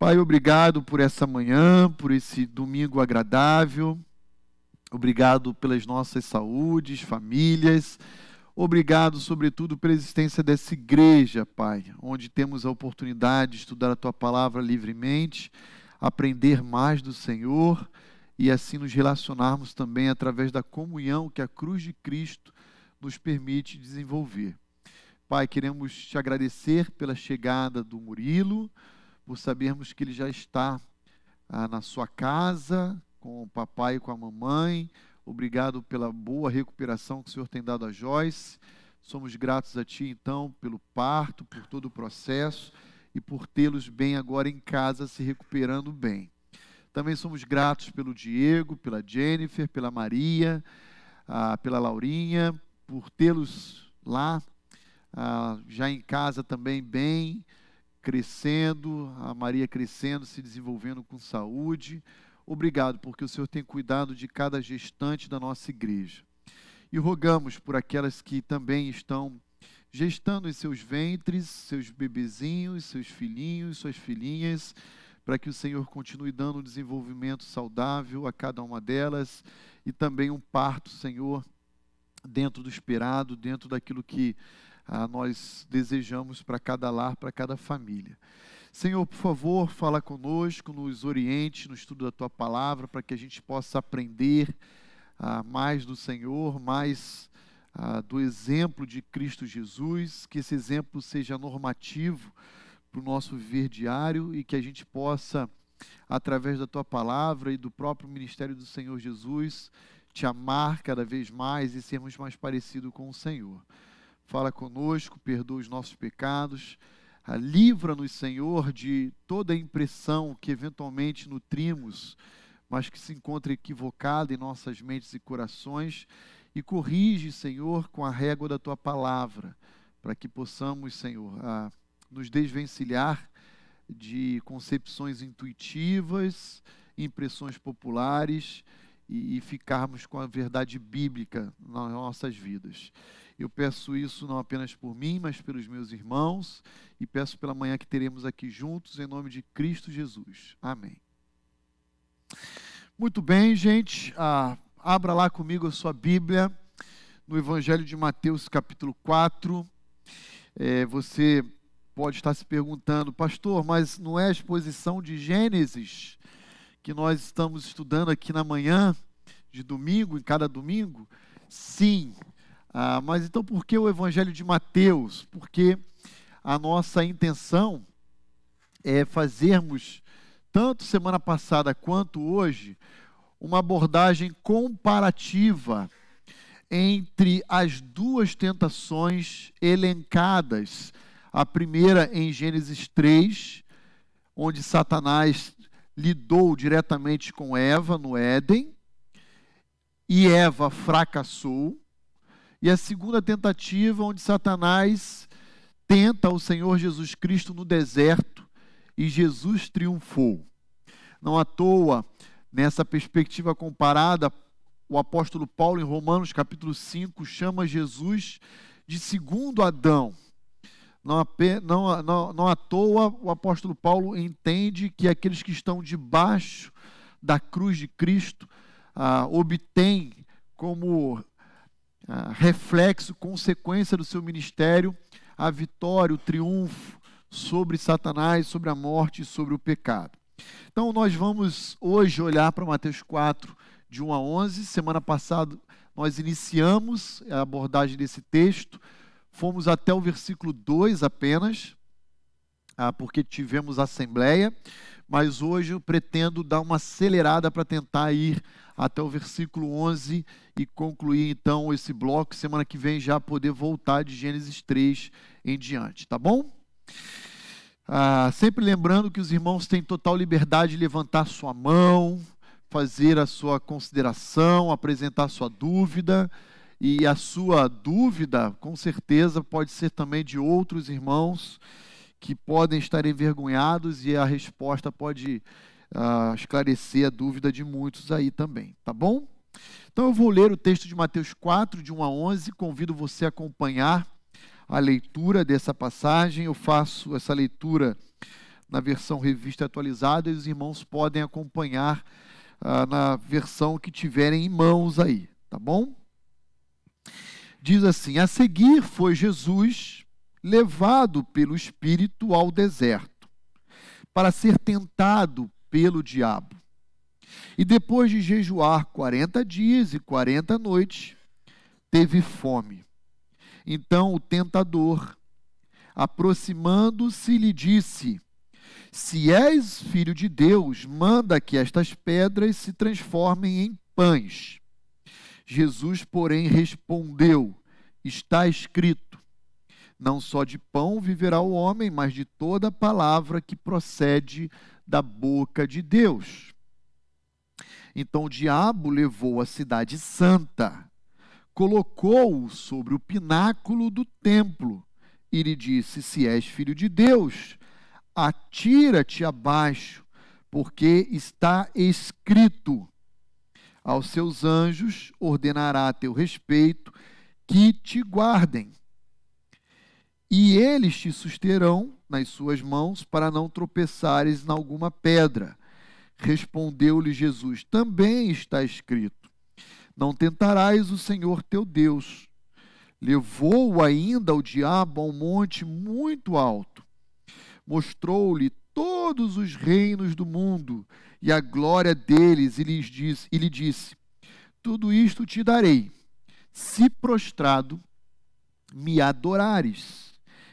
Pai, obrigado por essa manhã, por esse domingo agradável. Obrigado pelas nossas saúdes, famílias. Obrigado, sobretudo, pela existência dessa igreja, Pai, onde temos a oportunidade de estudar a tua palavra livremente, aprender mais do Senhor e assim nos relacionarmos também através da comunhão que a cruz de Cristo nos permite desenvolver. Pai, queremos te agradecer pela chegada do Murilo, por sabermos que ele já está ah, na sua casa, com o papai e com a mamãe. Obrigado pela boa recuperação que o Senhor tem dado a Joyce. Somos gratos a Ti, então, pelo parto, por todo o processo e por tê-los bem agora em casa, se recuperando bem. Também somos gratos pelo Diego, pela Jennifer, pela Maria, ah, pela Laurinha, por tê-los lá, ah, já em casa também bem, crescendo, a Maria crescendo, se desenvolvendo com saúde. Obrigado, porque o Senhor tem cuidado de cada gestante da nossa igreja. E rogamos por aquelas que também estão gestando em seus ventres, seus bebezinhos, seus filhinhos, suas filhinhas, para que o Senhor continue dando um desenvolvimento saudável a cada uma delas e também um parto, Senhor, dentro do esperado, dentro daquilo que ah, nós desejamos para cada lar, para cada família. Senhor, por favor, fala conosco, nos oriente no estudo da tua palavra, para que a gente possa aprender ah, mais do Senhor, mais ah, do exemplo de Cristo Jesus, que esse exemplo seja normativo para o nosso viver diário e que a gente possa, através da tua palavra e do próprio ministério do Senhor Jesus, te amar cada vez mais e sermos mais parecidos com o Senhor. Fala conosco, perdoa os nossos pecados, ah, livra-nos, Senhor, de toda impressão que eventualmente nutrimos, mas que se encontra equivocada em nossas mentes e corações, e corrige, Senhor, com a régua da tua palavra, para que possamos, Senhor, ah, nos desvencilhar de concepções intuitivas, impressões populares e, e ficarmos com a verdade bíblica nas nossas vidas. Eu peço isso não apenas por mim, mas pelos meus irmãos e peço pela manhã que teremos aqui juntos, em nome de Cristo Jesus. Amém. Muito bem, gente. Ah, abra lá comigo a sua Bíblia no Evangelho de Mateus, capítulo 4. É, você pode estar se perguntando, pastor, mas não é a exposição de Gênesis que nós estamos estudando aqui na manhã de domingo, em cada domingo? Sim. Ah, mas então por que o Evangelho de Mateus? Porque a nossa intenção é fazermos, tanto semana passada quanto hoje, uma abordagem comparativa entre as duas tentações elencadas a primeira em Gênesis 3, onde Satanás lidou diretamente com Eva no Éden, e Eva fracassou. E a segunda tentativa, onde Satanás tenta o Senhor Jesus Cristo no deserto e Jesus triunfou. Não à toa, nessa perspectiva comparada, o apóstolo Paulo, em Romanos capítulo 5, chama Jesus de segundo Adão. Não, não, não, não à toa o apóstolo Paulo entende que aqueles que estão debaixo da cruz de Cristo ah, obtêm como ah, reflexo, consequência do seu ministério, a vitória, o triunfo sobre Satanás, sobre a morte e sobre o pecado. Então, nós vamos hoje olhar para Mateus 4, de 1 a 11. Semana passada, nós iniciamos a abordagem desse texto Fomos até o versículo 2 apenas, ah, porque tivemos assembleia, mas hoje eu pretendo dar uma acelerada para tentar ir até o versículo 11 e concluir então esse bloco. Semana que vem já poder voltar de Gênesis 3 em diante, tá bom? Ah, sempre lembrando que os irmãos têm total liberdade de levantar sua mão, fazer a sua consideração, apresentar sua dúvida. E a sua dúvida, com certeza, pode ser também de outros irmãos que podem estar envergonhados e a resposta pode esclarecer a dúvida de muitos aí também, tá bom? Então eu vou ler o texto de Mateus 4, de 1 a 11, convido você a acompanhar a leitura dessa passagem. Eu faço essa leitura na versão revista atualizada e os irmãos podem acompanhar ah, na versão que tiverem em mãos aí, tá bom? Diz assim: A seguir foi Jesus levado pelo Espírito ao deserto, para ser tentado pelo diabo. E depois de jejuar 40 dias e 40 noites, teve fome. Então o tentador, aproximando-se, lhe disse: Se és filho de Deus, manda que estas pedras se transformem em pães. Jesus, porém, respondeu: Está escrito: Não só de pão viverá o homem, mas de toda palavra que procede da boca de Deus. Então o diabo levou a cidade santa colocou-o sobre o pináculo do templo e lhe disse: Se és filho de Deus, atira-te abaixo, porque está escrito: Aos seus anjos ordenará a teu respeito que te guardem. E eles te susterão nas suas mãos para não tropeçares em alguma pedra. Respondeu-lhe Jesus: Também está escrito não tentarás o Senhor teu Deus. Levou-o ainda o diabo a um monte muito alto. Mostrou-lhe todos os reinos do mundo e a glória deles, e, lhes disse, e lhe disse: Tudo isto te darei, se prostrado me adorares.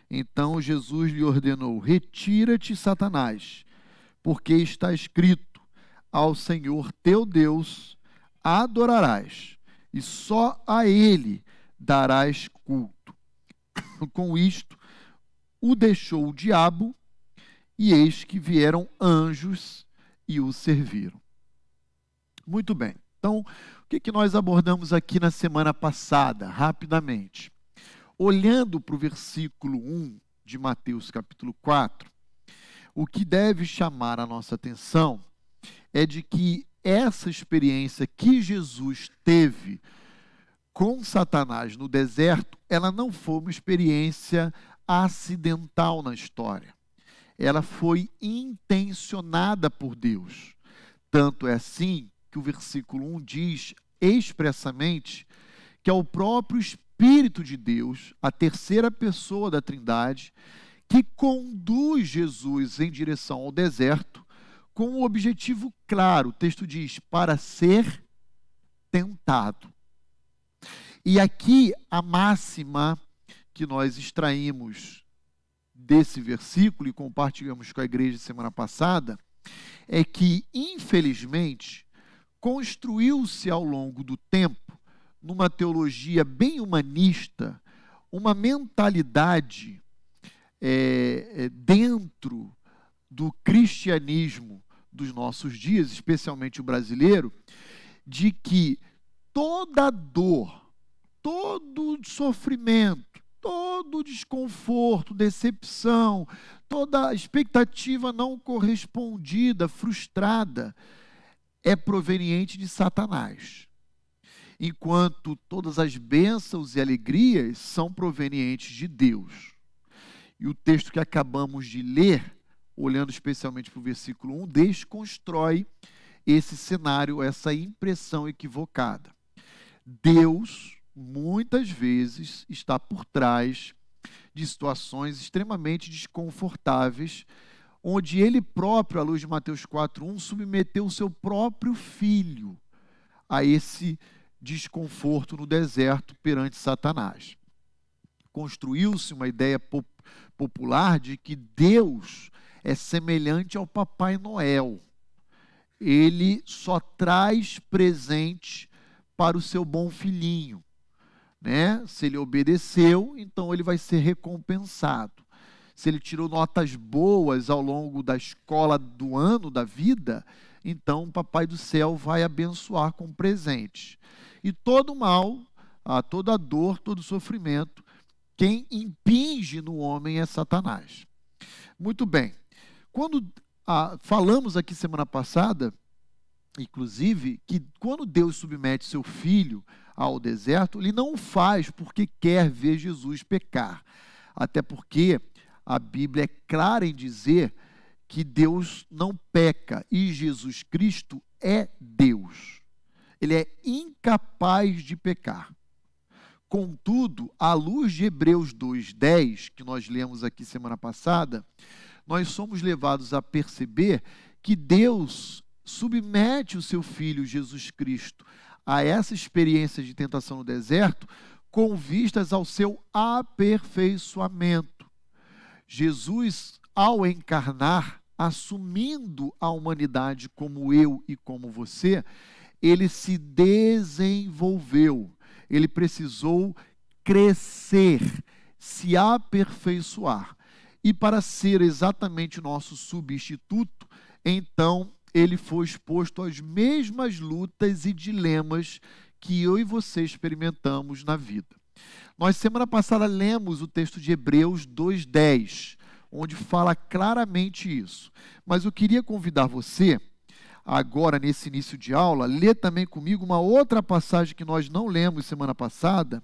Então Jesus lhe ordenou: Retira-te, Satanás, porque está escrito: Ao Senhor teu Deus adorarás, e só a ele darás culto. Com isto, o deixou o diabo, e eis que vieram anjos e o serviram. Muito bem. Então, o que, que nós abordamos aqui na semana passada, rapidamente? Olhando para o versículo 1 de Mateus capítulo 4, o que deve chamar a nossa atenção é de que essa experiência que Jesus teve com Satanás no deserto, ela não foi uma experiência acidental na história. Ela foi intencionada por Deus. Tanto é assim que o versículo 1 diz expressamente que é o próprio Espírito de Deus, a terceira pessoa da Trindade, que conduz Jesus em direção ao deserto com um objetivo claro. O texto diz: para ser tentado. E aqui a máxima que nós extraímos desse versículo e compartilhamos com a igreja semana passada é que, infelizmente, construiu-se ao longo do tempo, numa teologia bem humanista, uma mentalidade é, dentro do cristianismo dos nossos dias, especialmente o brasileiro, de que toda dor, todo sofrimento, todo desconforto, decepção, toda expectativa não correspondida, frustrada, é proveniente de Satanás. Enquanto todas as bênçãos e alegrias são provenientes de Deus. E o texto que acabamos de ler olhando especialmente para o versículo 1, desconstrói esse cenário, essa impressão equivocada. Deus, muitas vezes, está por trás de situações extremamente desconfortáveis, onde ele próprio, à luz de Mateus 4:1, submeteu o seu próprio filho a esse desconforto no deserto perante Satanás. Construiu-se uma ideia popular de que Deus é semelhante ao Papai Noel. Ele só traz presente para o seu bom filhinho. Né? Se ele obedeceu, então ele vai ser recompensado. Se ele tirou notas boas ao longo da escola do ano da vida, então o Papai do Céu vai abençoar com presentes. E todo mal, toda dor, todo sofrimento, quem impinge no homem é Satanás. Muito bem. Quando ah, falamos aqui semana passada, inclusive, que quando Deus submete seu filho ao deserto, ele não o faz porque quer ver Jesus pecar. Até porque a Bíblia é clara em dizer que Deus não peca e Jesus Cristo é Deus. Ele é incapaz de pecar. Contudo, à luz de Hebreus 2:10, que nós lemos aqui semana passada, nós somos levados a perceber que Deus submete o seu filho Jesus Cristo a essa experiência de tentação no deserto com vistas ao seu aperfeiçoamento. Jesus, ao encarnar, assumindo a humanidade como eu e como você, ele se desenvolveu, ele precisou crescer, se aperfeiçoar. E para ser exatamente nosso substituto, então ele foi exposto às mesmas lutas e dilemas que eu e você experimentamos na vida. Nós, semana passada, lemos o texto de Hebreus 2,10, onde fala claramente isso. Mas eu queria convidar você, agora nesse início de aula, ler também comigo uma outra passagem que nós não lemos semana passada,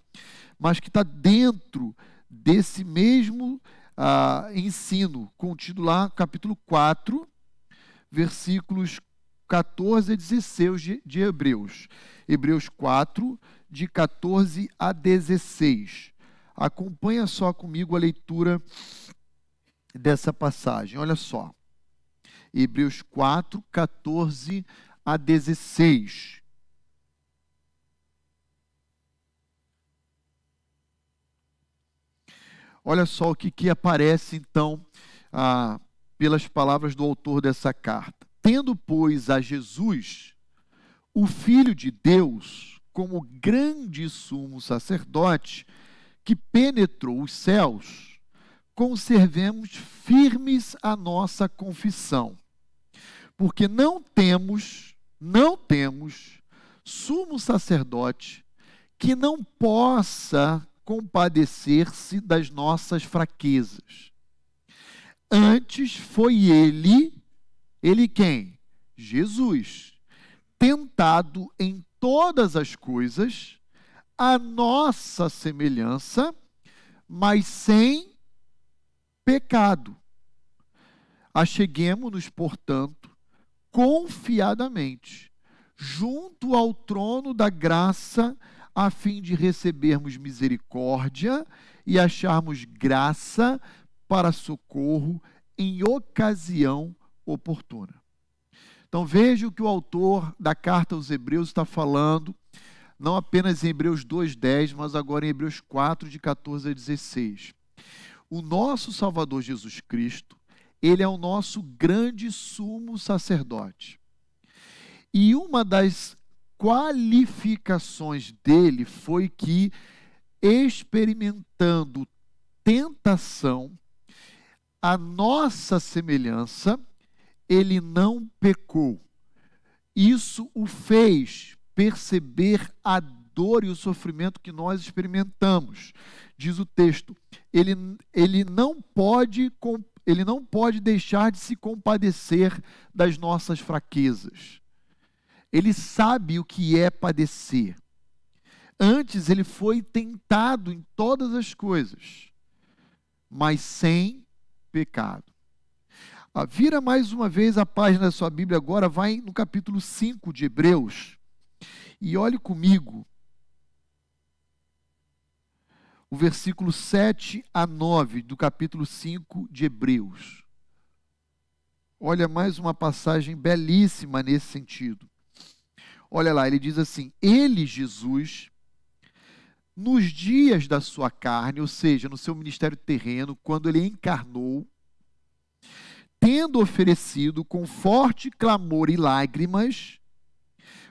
mas que está dentro desse mesmo ah, ensino, contido lá, capítulo 4, versículos 14 a 16 de, Hebreus. Hebreus 4, de 14 a 16. Acompanha só comigo a leitura dessa passagem. Olha só. Hebreus 4, 14 a 16. Olha só o que, que aparece então ah, pelas palavras do autor dessa carta. Tendo, pois, a Jesus, o Filho de Deus, como grande sumo sacerdote, que penetrou os céus, conservemos firmes a nossa confissão. Porque não temos, não temos sumo sacerdote que não possa compadecer-se das nossas fraquezas. Antes foi ele, ele quem? Jesus, tentado em todas as coisas, a nossa semelhança, mas sem pecado. Acheguemos-nos, portanto, confiadamente, junto ao trono da graça, a fim de recebermos misericórdia e acharmos graça para socorro em ocasião oportuna. Então veja o que o autor da carta aos Hebreus está falando, não apenas em Hebreus 2:10, mas agora em Hebreus 4 de 14 a 16. O nosso Salvador Jesus Cristo, ele é o nosso grande sumo sacerdote. E uma das qualificações dele foi que, experimentando tentação, a nossa semelhança, ele não pecou. Isso o fez perceber a dor e o sofrimento que nós experimentamos. Diz o texto, ele, ele não pode ele não pode deixar de se compadecer das nossas fraquezas. Ele sabe o que é padecer. Antes ele foi tentado em todas as coisas, mas sem pecado. Ah, vira mais uma vez a página da sua Bíblia agora, vai no capítulo 5 de Hebreus e olhe comigo o versículo 7 a 9 do capítulo 5 de Hebreus. Olha mais uma passagem belíssima nesse sentido. Olha lá, ele diz assim: Ele, Jesus, nos dias da sua carne, ou seja, no seu ministério terreno, quando ele encarnou, tendo oferecido com forte clamor e lágrimas,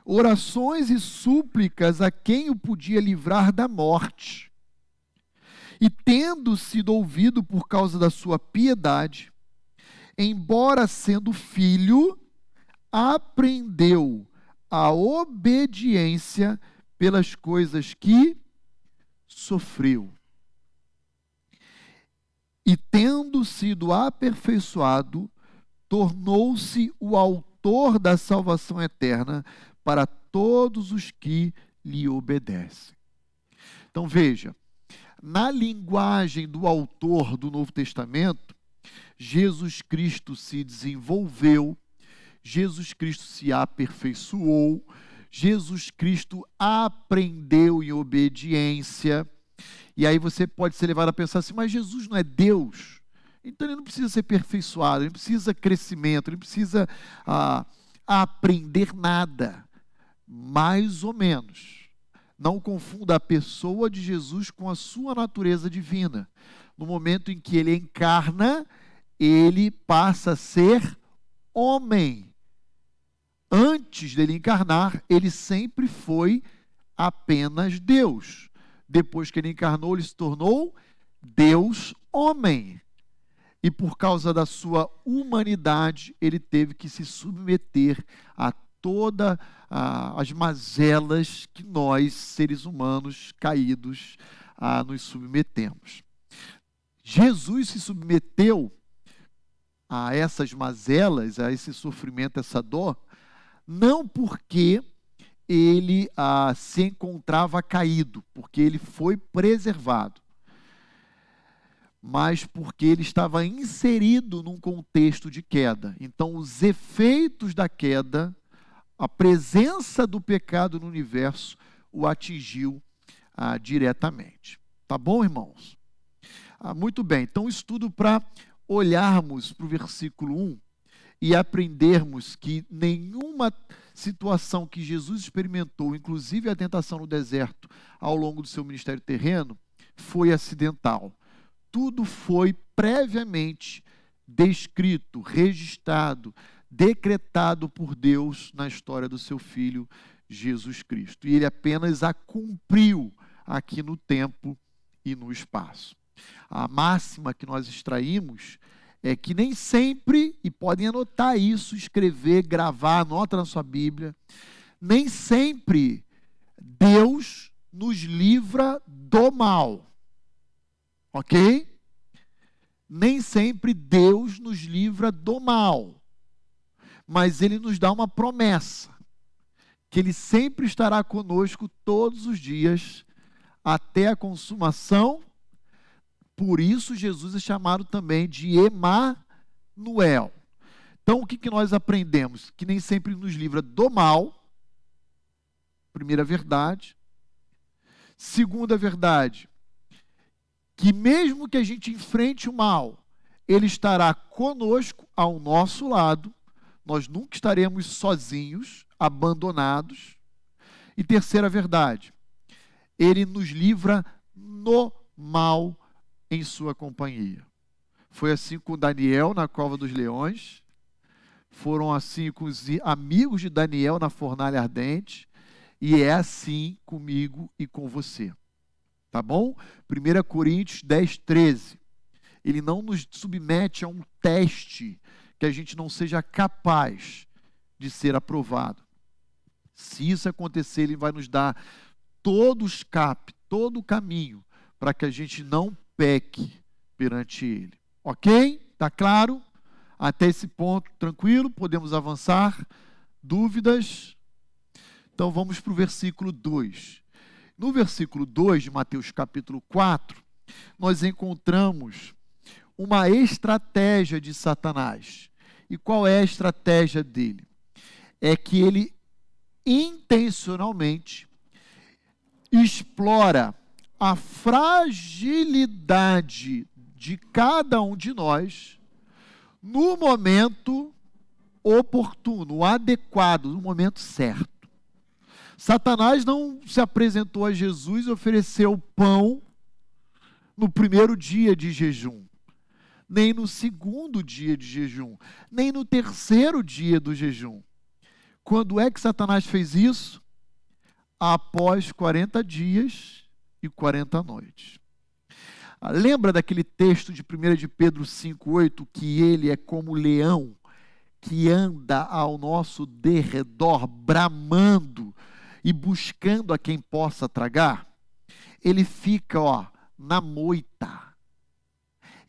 orações e súplicas a quem o podia livrar da morte. E tendo sido ouvido por causa da sua piedade, embora sendo filho, aprendeu a obediência pelas coisas que sofreu. E tendo sido aperfeiçoado, tornou-se o autor da salvação eterna para todos os que lhe obedecem. Então veja, na linguagem do autor do Novo Testamento, Jesus Cristo se desenvolveu, Jesus Cristo se aperfeiçoou, Jesus Cristo aprendeu em obediência. E aí você pode ser levado a pensar assim: mas Jesus não é Deus? Então ele não precisa ser aperfeiçoado, ele não precisa crescimento, ele não precisa ah, aprender nada. Mais ou menos. Não confunda a pessoa de Jesus com a sua natureza divina. No momento em que ele encarna, ele passa a ser homem. Antes dele encarnar, ele sempre foi apenas Deus. Depois que ele encarnou, ele se tornou Deus homem. E por causa da sua humanidade, ele teve que se submeter a todas as mazelas que nós, seres humanos caídos, ah, nos submetemos. Jesus se submeteu a essas mazelas, a esse sofrimento, essa dor, não porque ele ah, se encontrava caído, porque ele foi preservado, mas porque ele estava inserido num contexto de queda. Então, os efeitos da queda, a presença do pecado no universo, o atingiu ah, diretamente. Tá bom, irmãos? Ah, muito bem, então, estudo para olharmos para o versículo 1 e aprendermos que nenhuma situação que Jesus experimentou, inclusive a tentação no deserto, ao longo do seu ministério terreno, foi acidental. Tudo foi previamente descrito, registrado, decretado por Deus na história do seu filho Jesus Cristo. E ele apenas a cumpriu aqui no tempo e no espaço. A máxima que nós extraímos é que nem sempre, e podem anotar isso, escrever, gravar, anota na sua Bíblia, nem sempre Deus nos livra do mal. Ok? Nem sempre Deus nos livra do mal. Mas Ele nos dá uma promessa: que Ele sempre estará conosco todos os dias, até a consumação por isso, Jesus é chamado também de Emanuel. Então, o que, que nós aprendemos? Que nem sempre nos livra do mal, primeira verdade. Segunda verdade, que mesmo que a gente enfrente o mal, ele estará conosco, ao nosso lado, nós nunca estaremos sozinhos, abandonados. E terceira verdade, ele nos livra no mal em sua companhia. Foi assim com Daniel na cova dos leões, foram assim com os amigos de Daniel na fornalha ardente, e é assim comigo e com você. Tá bom? 1 Coríntios 10, 13. Ele não nos submete a um teste que a gente não seja capaz de ser aprovado. Se isso acontecer, ele vai nos dar todo o escape, todo o caminho para que a gente não peque perante Ele. Ok? Está claro? Até esse ponto, tranquilo? Podemos avançar? Dúvidas? Então vamos para o versículo 2. No versículo 2 de Mateus capítulo 4, nós encontramos uma estratégia de Satanás. E qual é a estratégia dele? É que ele intencionalmente explora a fragilidade de cada um de nós no momento oportuno, adequado, no momento certo. Satanás não se apresentou a Jesus e ofereceu pão no primeiro dia de jejum, nem no segundo dia de jejum, nem no terceiro dia do jejum. Quando é que Satanás fez isso? Após 40 dias e 40 noites. Ah, lembra daquele texto de 1 de Pedro 5,8 que ele é como leão que anda ao nosso derredor, bramando e buscando a quem possa tragar? Ele fica, ó, na moita.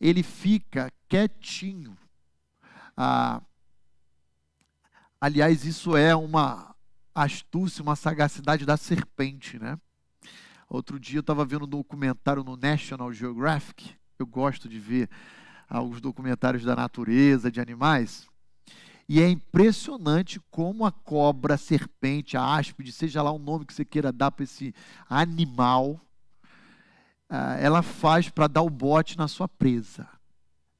Ele fica quietinho. Ah, aliás, isso é uma astúcia, uma sagacidade da serpente, né? Outro dia eu estava vendo um documentário no National Geographic. Eu gosto de ver alguns documentários da natureza, de animais. E é impressionante como a cobra, a serpente, a áspide, seja lá o nome que você queira dar para esse animal, ah, ela faz para dar o bote na sua presa.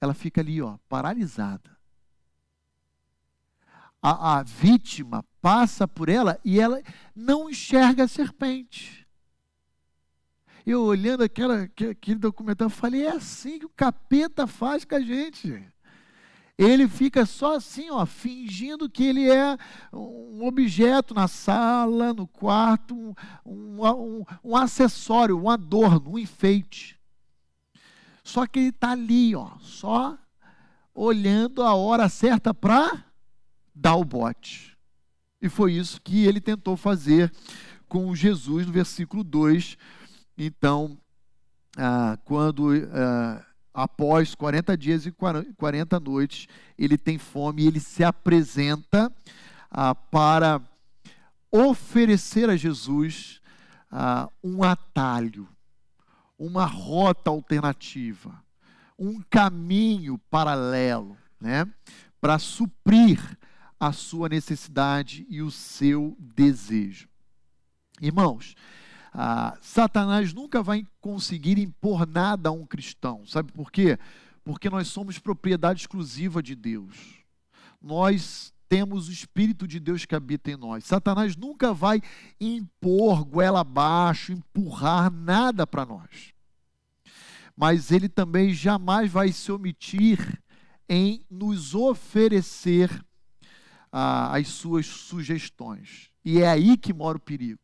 Ela fica ali, ó, paralisada. A, a vítima passa por ela e ela não enxerga a serpente. Eu olhando aquela, aquele documentário, falei, é assim que o capeta faz com a gente. Ele fica só assim, ó, fingindo que ele é um objeto na sala, no quarto, um, um, um acessório, um adorno, um enfeite. Só que ele está ali, ó, só olhando a hora certa para dar o bote. E foi isso que ele tentou fazer com Jesus no versículo 2. Então, ah, quando ah, após 40 dias e 40 noites, ele tem fome e ele se apresenta ah, para oferecer a Jesus ah, um atalho, uma rota alternativa, um caminho paralelo, né, para suprir a sua necessidade e o seu desejo. Irmãos, ah, Satanás nunca vai conseguir impor nada a um cristão. Sabe por quê? Porque nós somos propriedade exclusiva de Deus. Nós temos o Espírito de Deus que habita em nós. Satanás nunca vai impor goela abaixo, empurrar nada para nós. Mas ele também jamais vai se omitir em nos oferecer ah, as suas sugestões. E é aí que mora o perigo.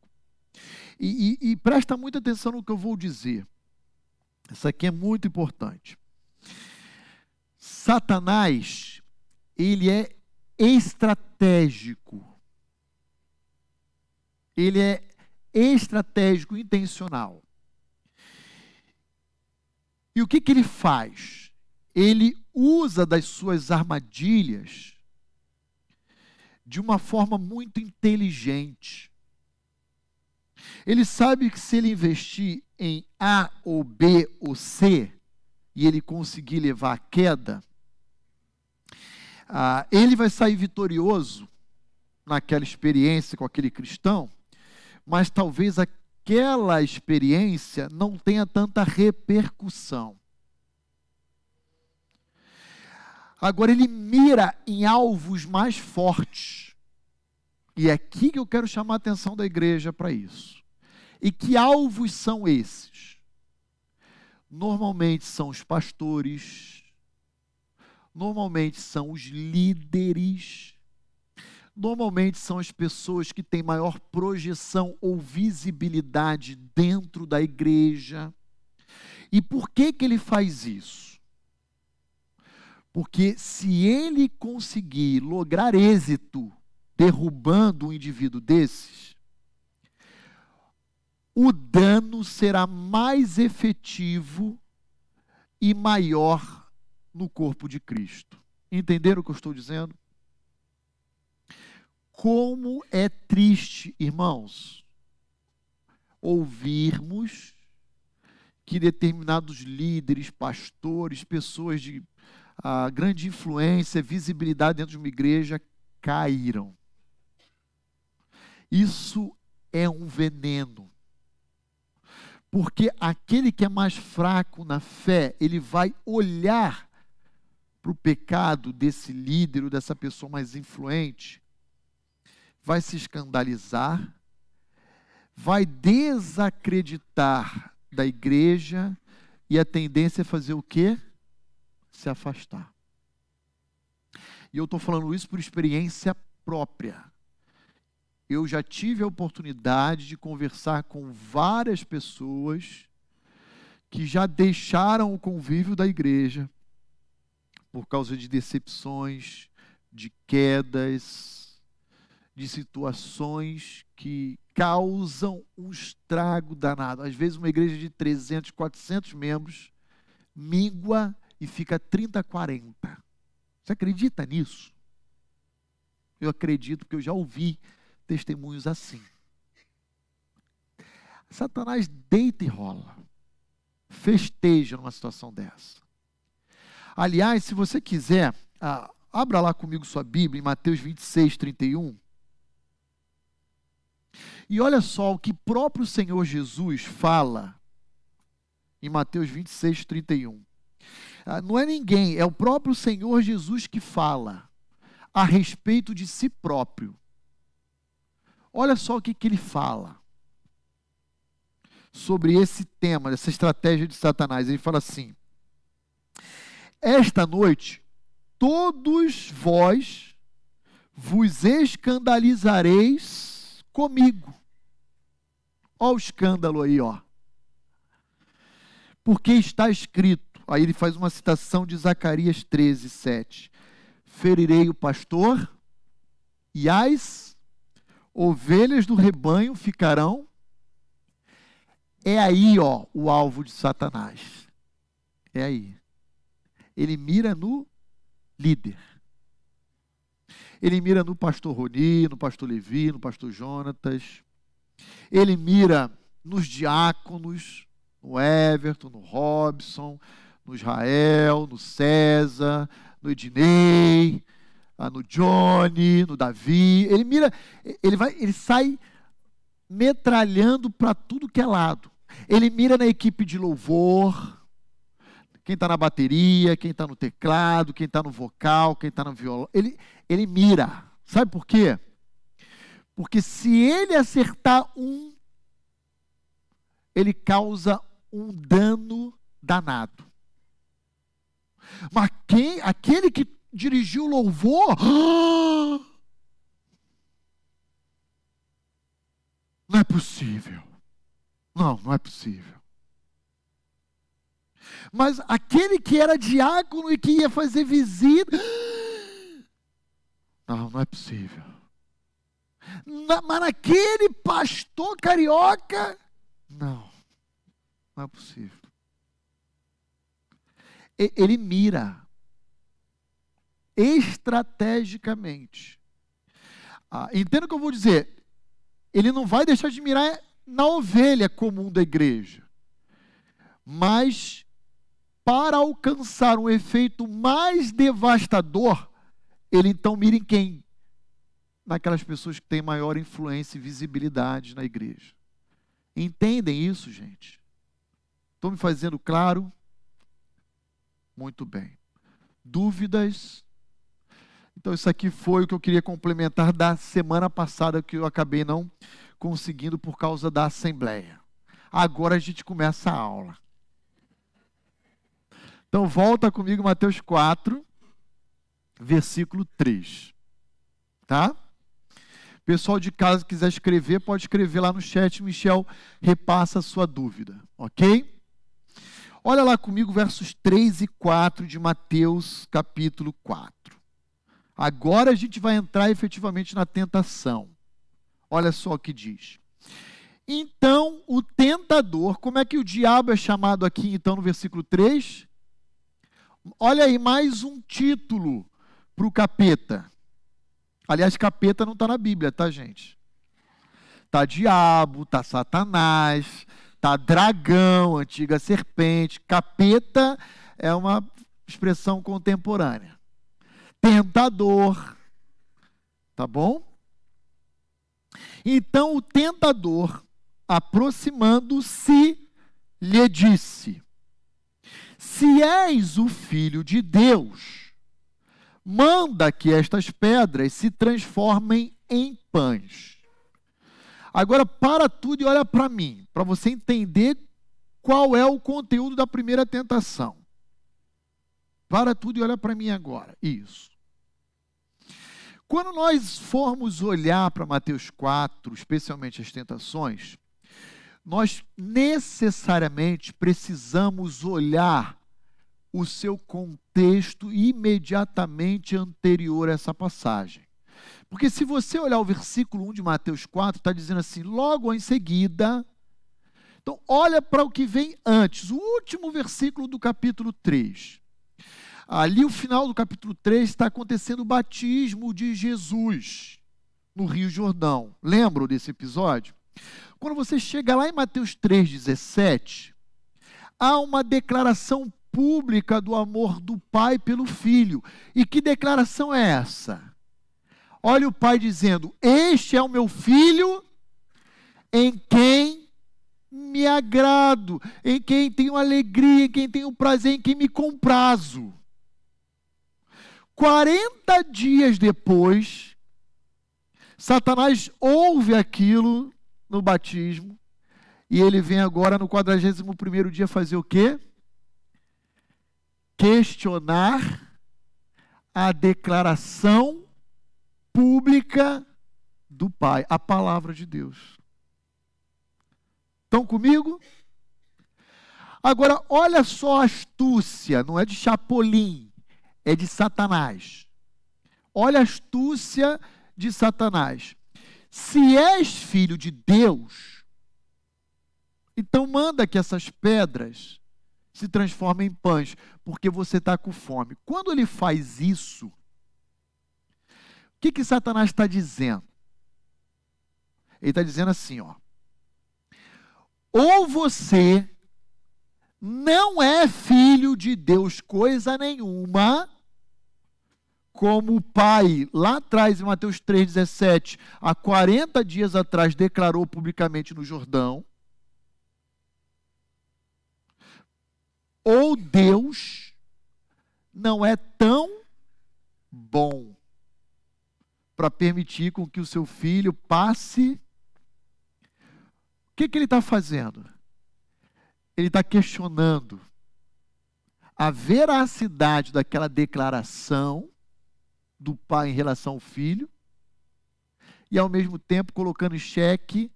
E, e, e presta muita atenção no que eu vou dizer. Isso aqui é muito importante. Satanás, ele é estratégico. Ele é estratégico, intencional. E o que, que ele faz? Ele usa das suas armadilhas de uma forma muito inteligente. Ele sabe que se ele investir em A ou B ou C e ele conseguir levar a queda, ah, ele vai sair vitorioso naquela experiência com aquele cristão, mas talvez aquela experiência não tenha tanta repercussão. Agora ele mira em alvos mais fortes. E é aqui que eu quero chamar a atenção da igreja para isso. E que alvos são esses? Normalmente são os pastores, normalmente são os líderes, normalmente são as pessoas que têm maior projeção ou visibilidade dentro da igreja. E por que que ele faz isso? Porque se ele conseguir lograr êxito derrubando um indivíduo desses, o dano será mais efetivo e maior no corpo de Cristo. Entenderam o que eu estou dizendo? Como é triste, irmãos, ouvirmos que determinados líderes, pastores, pessoas de ah, grande influência, visibilidade dentro de uma igreja caíram. Isso é um veneno. Porque aquele que é mais fraco na fé, ele vai olhar para o pecado desse líder ou dessa pessoa mais influente, vai se escandalizar, vai desacreditar da igreja e a tendência é fazer o quê? Se afastar. E eu estou falando isso por experiência própria eu já tive a oportunidade de conversar com várias pessoas que já deixaram o convívio da igreja por causa de decepções, de quedas, de situações que causam um estrago danado. Às vezes, uma igreja de 300, 400 membros mingua e fica 30, 40. Você acredita nisso? Eu acredito porque eu já ouvi testemunhos assim. Satanás deita e rola, festeja numa situação dessa. Aliás, se você quiser, ah, abra lá comigo sua Bíblia em Mateus 26, 31. E olha só o que próprio Senhor Jesus fala em Mateus 26, 31. Ah, não é ninguém, é o próprio Senhor Jesus que fala a respeito de si próprio. Olha só o que, que ele fala sobre esse tema, essa estratégia de Satanás. Ele fala assim: Esta noite, todos vós vos escandalizareis comigo. Olha o escândalo aí, ó. Porque está escrito, aí ele faz uma citação de Zacarias 13, 7. Ferirei o pastor e as ovelhas do rebanho ficarão. É aí, ó, o alvo de Satanás. É aí. Ele mira no líder. Ele mira no pastor Roni, no pastor Levi, no pastor Jonatas. Ele mira nos diáconos, no Everton, no Robson, no Israel, no César, no Ednei, no Johnny, no Davi. Ele mira, ele vai, ele sai metralhando para tudo que é lado. Ele mira na equipe de louvor, quem está na bateria, quem está no teclado, quem está no vocal, quem está no violão. Ele, ele mira. Sabe por quê? Porque se ele acertar um, ele causa um dano danado. Mas quem, aquele que dirigiu louvor, não é possível. Não, não é possível. Mas aquele que era diácono e que ia fazer visita, não, não é possível. Na, mas naquele pastor carioca, não, não é possível ele mira estrategicamente. Ah, entenda o que eu vou dizer. Ele não vai deixar de mirar na ovelha comum da igreja. Mas, para alcançar um efeito mais devastador, ele então mira em quem? Naquelas pessoas que têm maior influência e visibilidade na igreja. Entendem isso, gente? Estou me fazendo claro? Muito bem. Dúvidas? Então, isso aqui foi o que eu queria complementar da semana passada, que eu acabei não conseguindo por causa da Assembleia. Agora a gente começa a aula. Então, volta comigo, Mateus 4, versículo 3. Tá? Pessoal de casa que quiser escrever, pode escrever lá no chat. Michel repassa a sua dúvida, ok? Olha lá comigo versos 3 e 4 de Mateus, capítulo 4. Agora a gente vai entrar efetivamente na tentação. Olha só o que diz. Então, o tentador, como é que o diabo é chamado aqui, então, no versículo 3? Olha aí, mais um título para o capeta. Aliás, capeta não está na Bíblia, tá, gente? Tá diabo, tá Satanás, Tá dragão, antiga serpente, capeta é uma expressão contemporânea. Tentador. Tá bom? Então o tentador, aproximando-se, lhe disse: Se és o filho de Deus, manda que estas pedras se transformem em pães. Agora, para tudo e olha para mim, para você entender qual é o conteúdo da primeira tentação. Para tudo e olha para mim agora. Isso. Quando nós formos olhar para Mateus 4, especialmente as tentações, nós necessariamente precisamos olhar o seu contexto imediatamente anterior a essa passagem. Porque se você olhar o versículo 1 de Mateus 4, está dizendo assim: logo em seguida. Então, olha para o que vem antes, o último versículo do capítulo 3. Ali, o final do capítulo 3, está acontecendo o batismo de Jesus no Rio Jordão. Lembram desse episódio? Quando você chega lá em Mateus 3,17, há uma declaração pública do amor do pai pelo filho. E que declaração é essa? Olha o pai dizendo: Este é o meu filho em quem me agrado, em quem tenho alegria, em quem tenho prazer, em quem me comprazo. 40 dias depois, Satanás ouve aquilo no batismo e ele vem agora no 41 dia fazer o quê? Questionar a declaração pública do Pai, a palavra de Deus. Estão comigo? Agora, olha só a astúcia, não é de Chapolin, é de Satanás. Olha a astúcia de Satanás. Se és filho de Deus, então manda que essas pedras se transformem em pães, porque você está com fome. Quando ele faz isso, o que, que Satanás está dizendo? Ele está dizendo assim, ó ou você não é filho de Deus coisa nenhuma, como o pai lá atrás em Mateus 3,17, há 40 dias atrás, declarou publicamente no Jordão, ou Deus não é tão bom para permitir com que o seu filho passe que, que ele está fazendo? Ele está questionando a veracidade daquela declaração do pai em relação ao filho e, ao mesmo tempo, colocando em xeque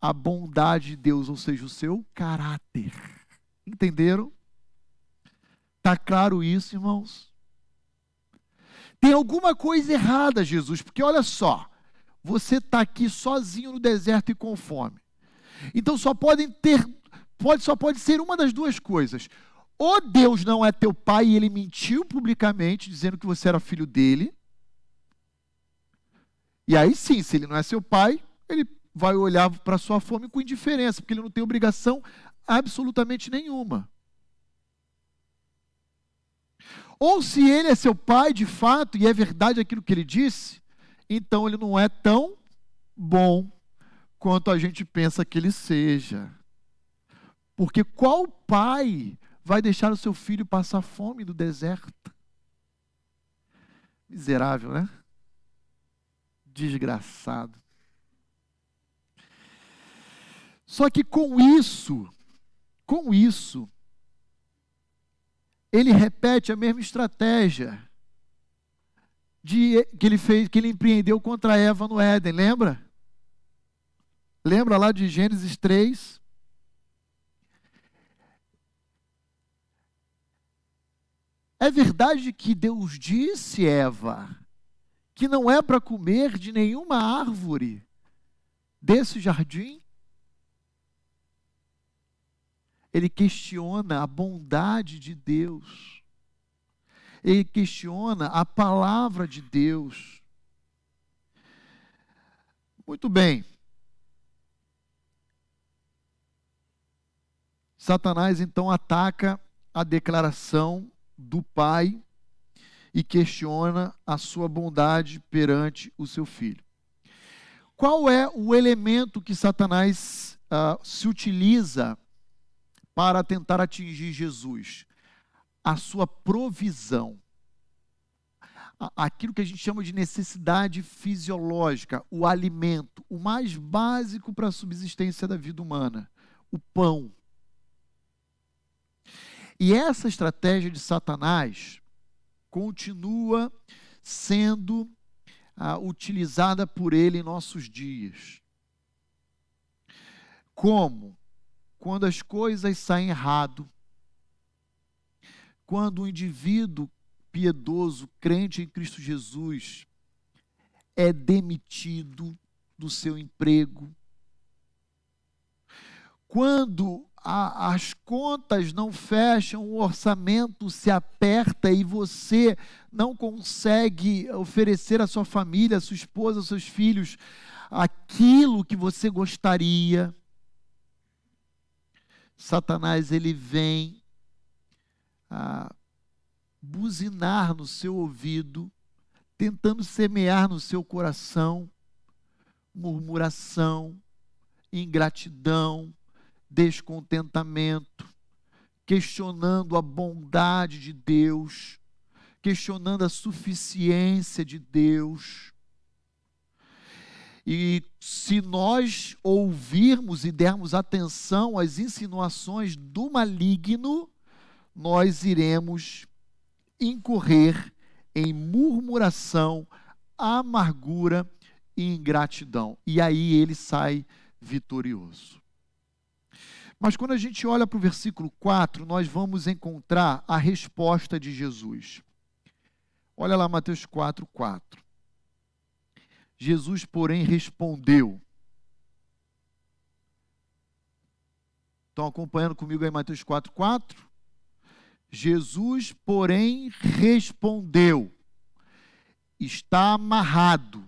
a bondade de Deus, ou seja, o seu caráter. Entenderam? Está claro isso, irmãos? Tem alguma coisa errada, Jesus, porque olha só, você está aqui sozinho no deserto e com fome. Então só podem ter, pode, só pode ser uma das duas coisas. Ou Deus não é teu pai e ele mentiu publicamente, dizendo que você era filho dele. E aí sim, se ele não é seu pai, ele vai olhar para sua fome com indiferença, porque ele não tem obrigação absolutamente nenhuma. Ou se ele é seu pai de fato, e é verdade aquilo que ele disse, então ele não é tão bom quanto a gente pensa que ele seja. Porque qual pai vai deixar o seu filho passar fome no deserto? Miserável, né? Desgraçado. Só que com isso, com isso, ele repete a mesma estratégia de, que ele fez, que ele empreendeu contra Eva no Éden, lembra? Lembra lá de Gênesis 3? É verdade que Deus disse, Eva, que não é para comer de nenhuma árvore desse jardim? Ele questiona a bondade de Deus. Ele questiona a palavra de Deus. Muito bem. Satanás então ataca a declaração do pai e questiona a sua bondade perante o seu filho. Qual é o elemento que Satanás uh, se utiliza para tentar atingir Jesus? A sua provisão. Aquilo que a gente chama de necessidade fisiológica, o alimento, o mais básico para a subsistência da vida humana, o pão e essa estratégia de Satanás continua sendo ah, utilizada por ele em nossos dias. Como? Quando as coisas saem errado, quando o indivíduo piedoso, crente em Cristo Jesus, é demitido do seu emprego, quando a, as contas não fecham, o orçamento se aperta e você não consegue oferecer à sua família, à sua esposa, aos seus filhos aquilo que você gostaria. Satanás ele vem a buzinar no seu ouvido, tentando semear no seu coração murmuração, ingratidão, descontentamento, questionando a bondade de Deus, questionando a suficiência de Deus. E se nós ouvirmos e dermos atenção às insinuações do maligno, nós iremos incorrer em murmuração, amargura e ingratidão. E aí ele sai vitorioso. Mas quando a gente olha para o versículo 4, nós vamos encontrar a resposta de Jesus. Olha lá Mateus 4, 4. Jesus, porém, respondeu. Estão acompanhando comigo aí Mateus 4, 4? Jesus, porém, respondeu: Está amarrado.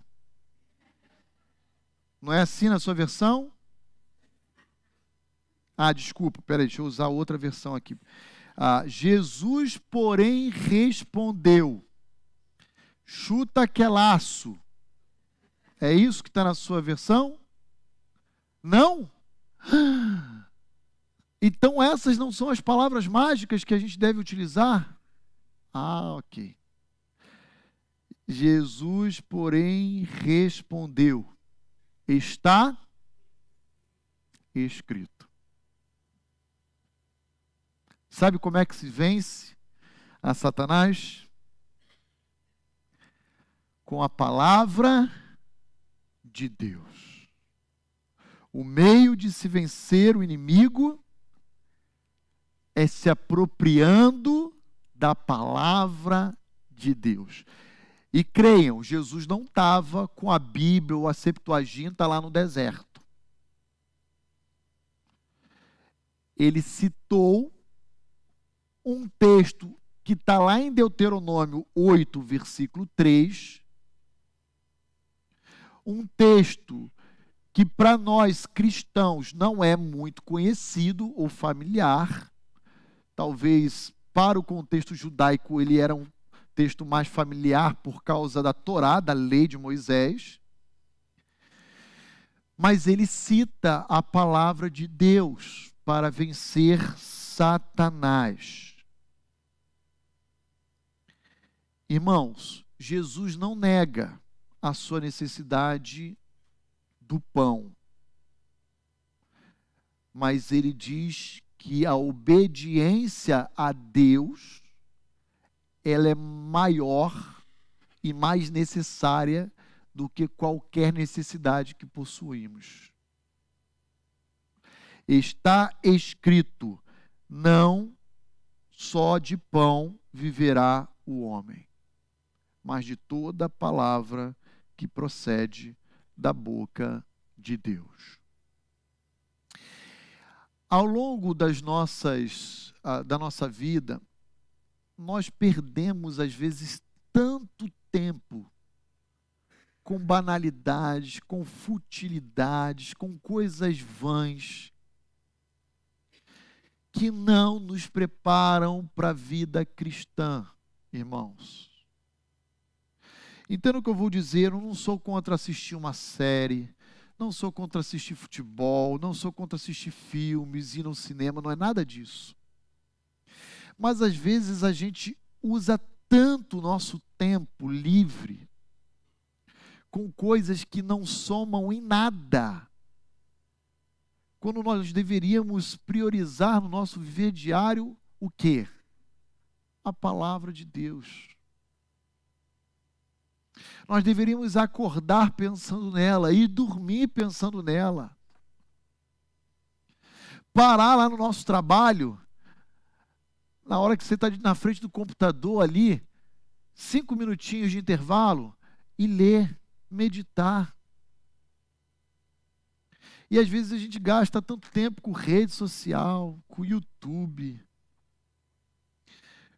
Não é assim na sua versão? Ah, desculpa, peraí, deixa eu usar outra versão aqui. Ah, Jesus, porém, respondeu: chuta que é laço. É isso que está na sua versão? Não? Então essas não são as palavras mágicas que a gente deve utilizar? Ah, ok. Jesus, porém, respondeu: Está escrito. Sabe como é que se vence a Satanás? Com a palavra de Deus. O meio de se vencer o inimigo é se apropriando da palavra de Deus. E creiam, Jesus não estava com a Bíblia ou a Septuaginta lá no deserto. Ele citou um texto que está lá em Deuteronômio 8, versículo 3. Um texto que para nós cristãos não é muito conhecido ou familiar. Talvez para o contexto judaico ele era um texto mais familiar por causa da Torá, da lei de Moisés. Mas ele cita a palavra de Deus para vencer Satanás. Irmãos, Jesus não nega a sua necessidade do pão, mas ele diz que a obediência a Deus ela é maior e mais necessária do que qualquer necessidade que possuímos. Está escrito: não só de pão viverá o homem mas de toda palavra que procede da boca de Deus. Ao longo das nossas, da nossa vida, nós perdemos às vezes tanto tempo com banalidades, com futilidades, com coisas vãs, que não nos preparam para a vida cristã, irmãos. Entendo o que eu vou dizer, eu não sou contra assistir uma série, não sou contra assistir futebol, não sou contra assistir filmes, ir no cinema, não é nada disso. Mas às vezes a gente usa tanto o nosso tempo livre com coisas que não somam em nada. Quando nós deveríamos priorizar no nosso viver diário o quê? A palavra de Deus. Nós deveríamos acordar pensando nela e dormir pensando nela. Parar lá no nosso trabalho, na hora que você está na frente do computador ali, cinco minutinhos de intervalo e ler, meditar. E às vezes a gente gasta tanto tempo com rede social, com YouTube,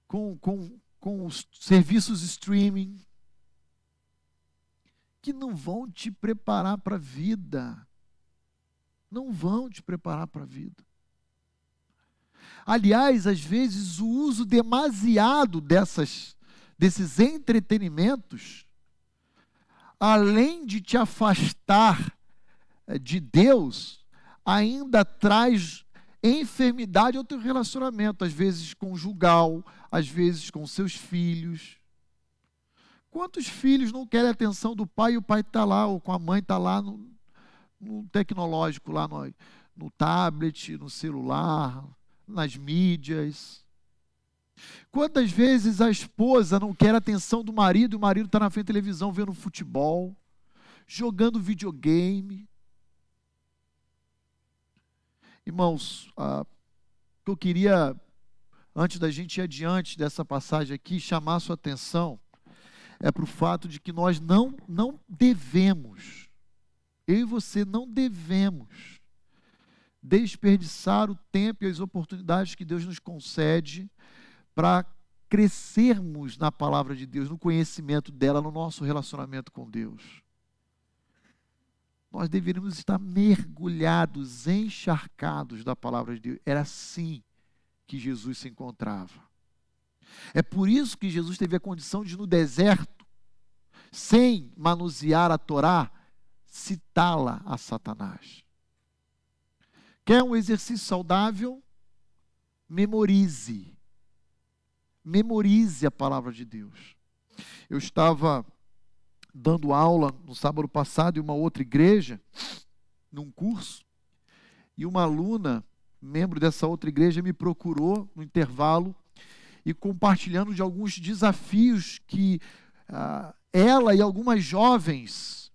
com, com, com os serviços streaming que não vão te preparar para a vida. Não vão te preparar para a vida. Aliás, às vezes o uso demasiado dessas, desses entretenimentos, além de te afastar eh, de Deus, ainda traz enfermidade ao teu relacionamento, às vezes conjugal, às vezes com seus filhos. Quantos filhos não querem a atenção do pai e o pai está lá, ou com a mãe está lá no, no, tecnológico, lá no, no tablet, no celular, nas mídias. Quantas vezes a esposa não quer a atenção do marido e o marido está na frente da televisão vendo futebol, jogando videogame. Irmãos, ah, eu queria, antes da gente ir adiante dessa passagem aqui, chamar a sua atenção é para o fato de que nós não, não devemos, eu e você não devemos desperdiçar o tempo e as oportunidades que Deus nos concede para crescermos na palavra de Deus, no conhecimento dela, no nosso relacionamento com Deus. Nós deveríamos estar mergulhados, encharcados da palavra de Deus. Era assim que Jesus se encontrava. É por isso que Jesus teve a condição de, no deserto, sem manusear a Torá, citá-la a Satanás. Quer um exercício saudável? Memorize. Memorize a palavra de Deus. Eu estava dando aula no sábado passado em uma outra igreja, num curso, e uma aluna, membro dessa outra igreja, me procurou no intervalo e compartilhando de alguns desafios que ah, ela e algumas jovens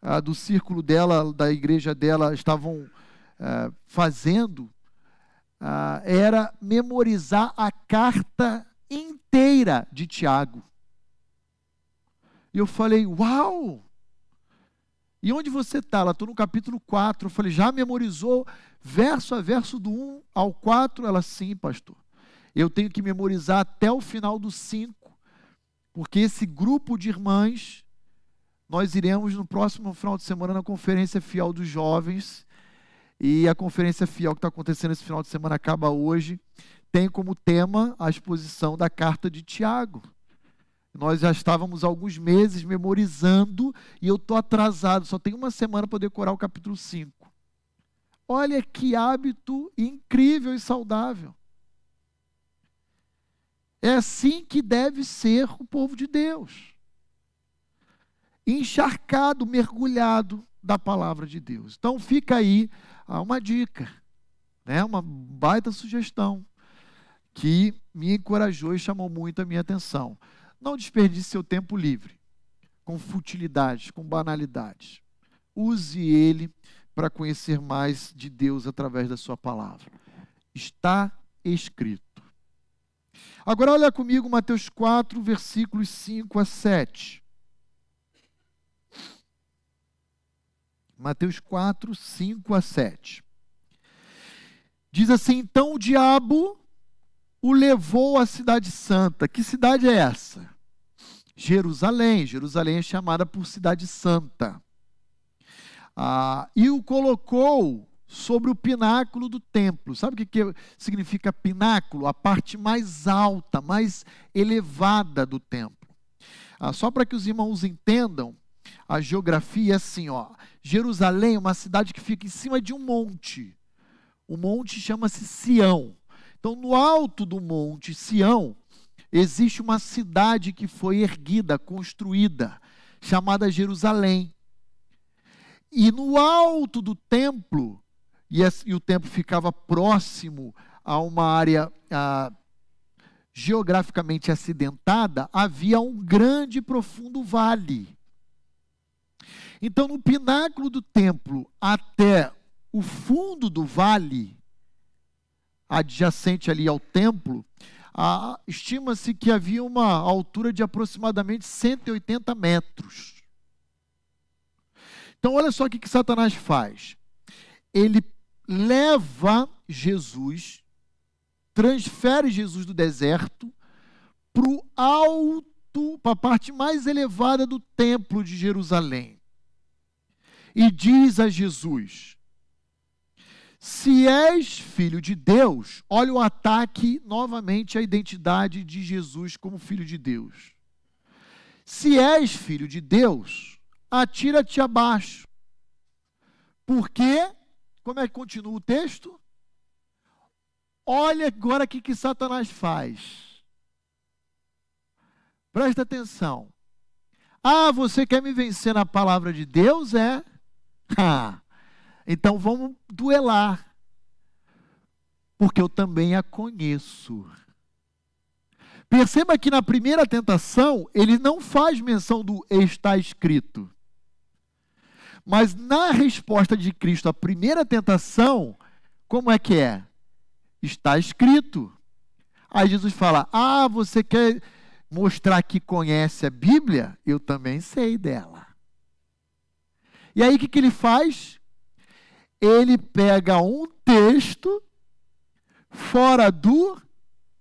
ah, do círculo dela, da igreja dela, estavam uh, fazendo uh, era memorizar a carta inteira de Tiago. E eu falei, uau! E onde você está? Ela estou no capítulo 4. Eu falei, já memorizou verso a verso do 1 ao 4? Ela, sim, pastor. Eu tenho que memorizar até o final do 5, porque esse grupo de irmãs, nós iremos no próximo final de semana na Conferência Fiel dos Jovens, e a conferência fiel que está acontecendo esse final de semana acaba hoje. Tem como tema a exposição da carta de Tiago. Nós já estávamos alguns meses memorizando e eu estou atrasado, só tenho uma semana para decorar o capítulo 5. Olha que hábito incrível e saudável. É assim que deve ser o povo de Deus. Encharcado, mergulhado da palavra de Deus. Então fica aí uma dica, né? uma baita sugestão que me encorajou e chamou muito a minha atenção. Não desperdice seu tempo livre com futilidades, com banalidades. Use ele para conhecer mais de Deus através da sua palavra. Está escrito. Agora olha comigo Mateus 4, versículos 5 a 7. Mateus 4, 5 a 7. Diz assim: Então o diabo o levou à cidade santa. Que cidade é essa? Jerusalém. Jerusalém é chamada por cidade santa. Ah, e o colocou sobre o pináculo do templo. Sabe o que, que significa pináculo? A parte mais alta, mais elevada do templo. Ah, só para que os irmãos entendam, a geografia é assim, ó. Jerusalém é uma cidade que fica em cima de um monte. O monte chama-se Sião. Então, no alto do monte Sião, existe uma cidade que foi erguida, construída, chamada Jerusalém. E no alto do templo, e, e o templo ficava próximo a uma área a, geograficamente acidentada, havia um grande e profundo vale. Então, no pináculo do templo até o fundo do vale, adjacente ali ao templo, estima-se que havia uma altura de aproximadamente 180 metros. Então, olha só o que, que Satanás faz. Ele leva Jesus, transfere Jesus do deserto para o alto, para a parte mais elevada do templo de Jerusalém e diz a Jesus: Se és filho de Deus, olha o ataque novamente à identidade de Jesus como filho de Deus. Se és filho de Deus, atira-te abaixo. Porque, como é que continua o texto? Olha agora o que, que Satanás faz. Presta atenção. Ah, você quer me vencer na palavra de Deus? É. Ah, então vamos duelar. Porque eu também a conheço. Perceba que na primeira tentação, ele não faz menção do está escrito. Mas na resposta de Cristo à primeira tentação, como é que é? Está escrito. Aí Jesus fala: Ah, você quer mostrar que conhece a Bíblia? Eu também sei dela. E aí o que, que ele faz? Ele pega um texto fora do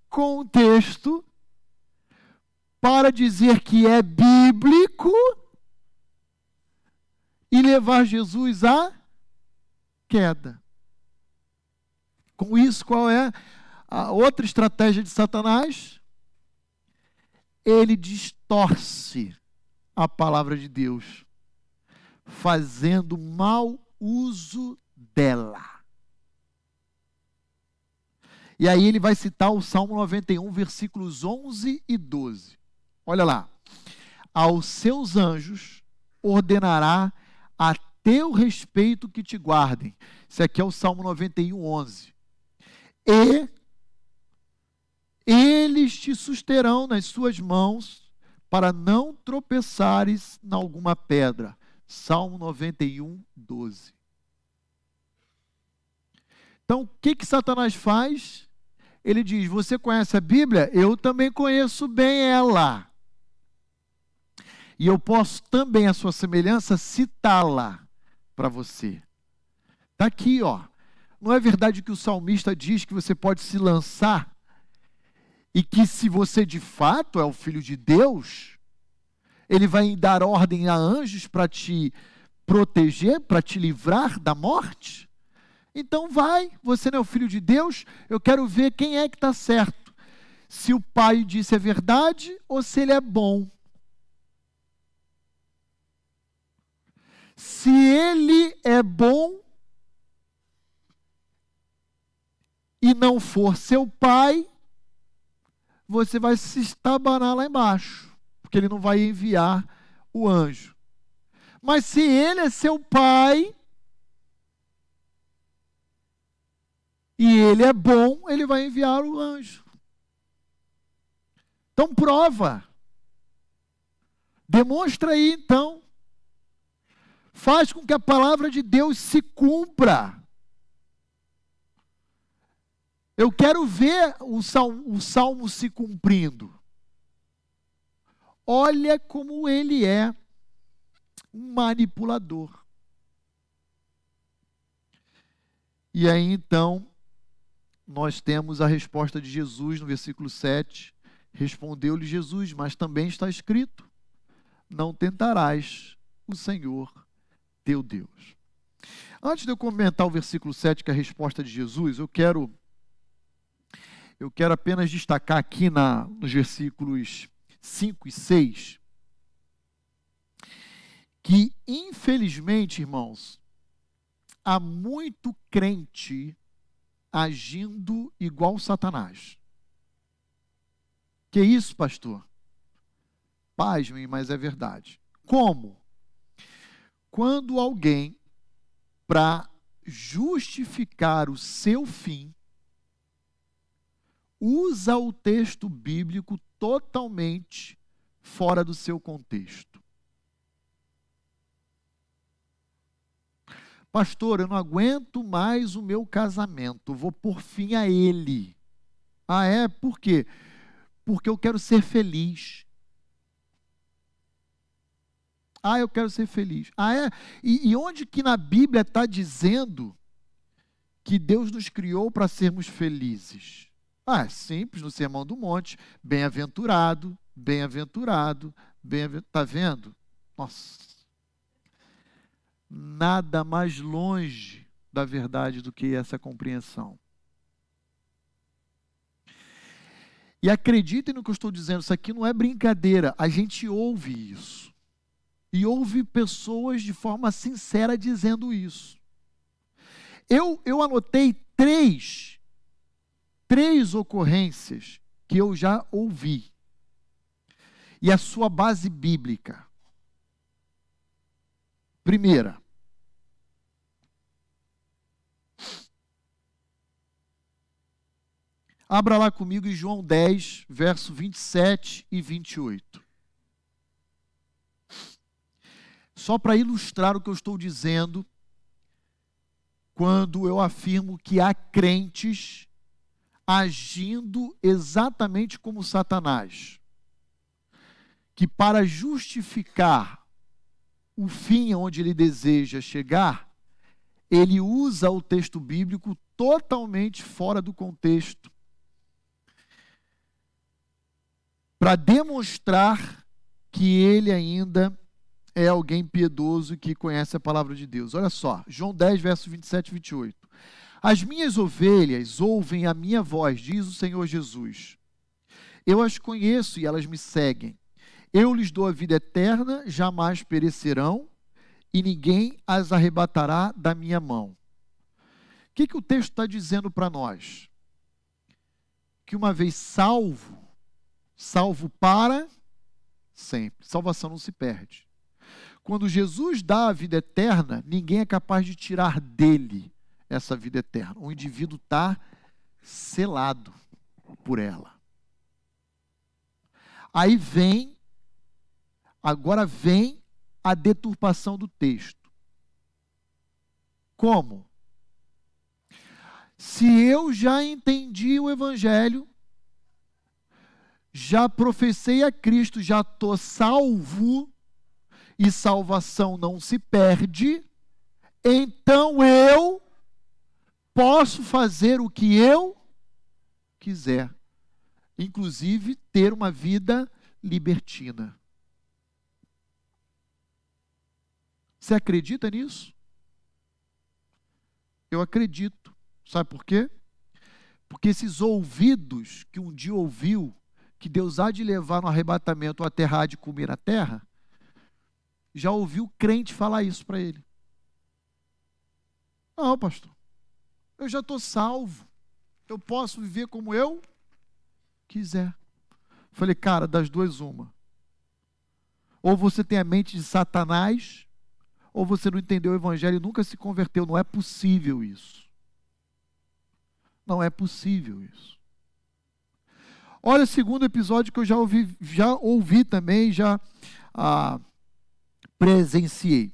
contexto para dizer que é bíblico e levar Jesus à queda. Com isso, qual é a outra estratégia de Satanás? Ele distorce a palavra de Deus, fazendo mau uso dela. E aí ele vai citar o Salmo 91, versículos 11 e 12. Olha lá. Aos seus anjos ordenará a teu respeito que te guardem. Isso aqui é o Salmo 91, 11. E eles te susterão nas suas mãos para não tropeçares em alguma pedra. Salmo 91, 12. Então, o que, que Satanás faz? Ele diz: Você conhece a Bíblia? Eu também conheço bem ela. E eu posso também, a sua semelhança, citá-la para você. Está aqui, ó. Não é verdade que o salmista diz que você pode se lançar e que se você de fato é o filho de Deus, ele vai dar ordem a anjos para te proteger, para te livrar da morte? Então vai, você não é o filho de Deus, eu quero ver quem é que está certo. Se o pai disse a verdade ou se ele é bom. Se ele é bom e não for seu pai, você vai se estabanar lá embaixo, porque ele não vai enviar o anjo. Mas se ele é seu pai e ele é bom, ele vai enviar o anjo. Então prova. Demonstra aí então faz com que a palavra de Deus se cumpra. Eu quero ver o salmo, o salmo se cumprindo. Olha como ele é um manipulador. E aí então, nós temos a resposta de Jesus no versículo 7. Respondeu-lhe Jesus, mas também está escrito: Não tentarás o Senhor teu Deus. Antes de eu comentar o versículo 7, que é a resposta de Jesus, eu quero eu quero apenas destacar aqui na, nos versículos 5 e 6 que, infelizmente, irmãos, há muito crente agindo igual Satanás. Que isso, pastor? Pasmem, mas é verdade. Como? Quando alguém, para justificar o seu fim, usa o texto bíblico totalmente fora do seu contexto. Pastor, eu não aguento mais o meu casamento, vou por fim a ele. Ah, é? Por quê? Porque eu quero ser feliz. Ah, eu quero ser feliz. Ah, é? E, e onde que na Bíblia está dizendo que Deus nos criou para sermos felizes? Ah, é simples, no Sermão do Monte. Bem-aventurado, bem-aventurado, bem-aventurado. Está vendo? Nossa. Nada mais longe da verdade do que essa compreensão. E acreditem no que eu estou dizendo, isso aqui não é brincadeira, a gente ouve isso. E ouve pessoas de forma sincera dizendo isso. Eu, eu anotei três, três ocorrências que eu já ouvi. E a sua base bíblica. Primeira, Abra lá comigo em João 10, verso 27 e 28. Só para ilustrar o que eu estou dizendo, quando eu afirmo que há crentes agindo exatamente como Satanás, que para justificar o fim onde ele deseja chegar, ele usa o texto bíblico totalmente fora do contexto para demonstrar que ele ainda é alguém piedoso que conhece a palavra de Deus. Olha só, João 10, verso 27 e 28. As minhas ovelhas ouvem a minha voz, diz o Senhor Jesus. Eu as conheço e elas me seguem. Eu lhes dou a vida eterna, jamais perecerão, e ninguém as arrebatará da minha mão. O que, que o texto está dizendo para nós? Que uma vez salvo, salvo para sempre. Salvação não se perde. Quando Jesus dá a vida eterna, ninguém é capaz de tirar dele essa vida eterna. O indivíduo está selado por ela. Aí vem, agora vem a deturpação do texto. Como? Se eu já entendi o Evangelho, já professei a Cristo, já estou salvo, e salvação não se perde, então eu posso fazer o que eu quiser, inclusive ter uma vida libertina. Você acredita nisso? Eu acredito. Sabe por quê? Porque esses ouvidos que um dia ouviu que Deus há de levar no arrebatamento a terra de comer na terra, já ouviu crente falar isso para ele. Não, pastor. Eu já estou salvo. Eu posso viver como eu quiser. Falei, cara, das duas, uma. Ou você tem a mente de Satanás, ou você não entendeu o evangelho e nunca se converteu. Não é possível isso. Não é possível isso. Olha o segundo episódio que eu já ouvi, já ouvi também, já ah, presenciei.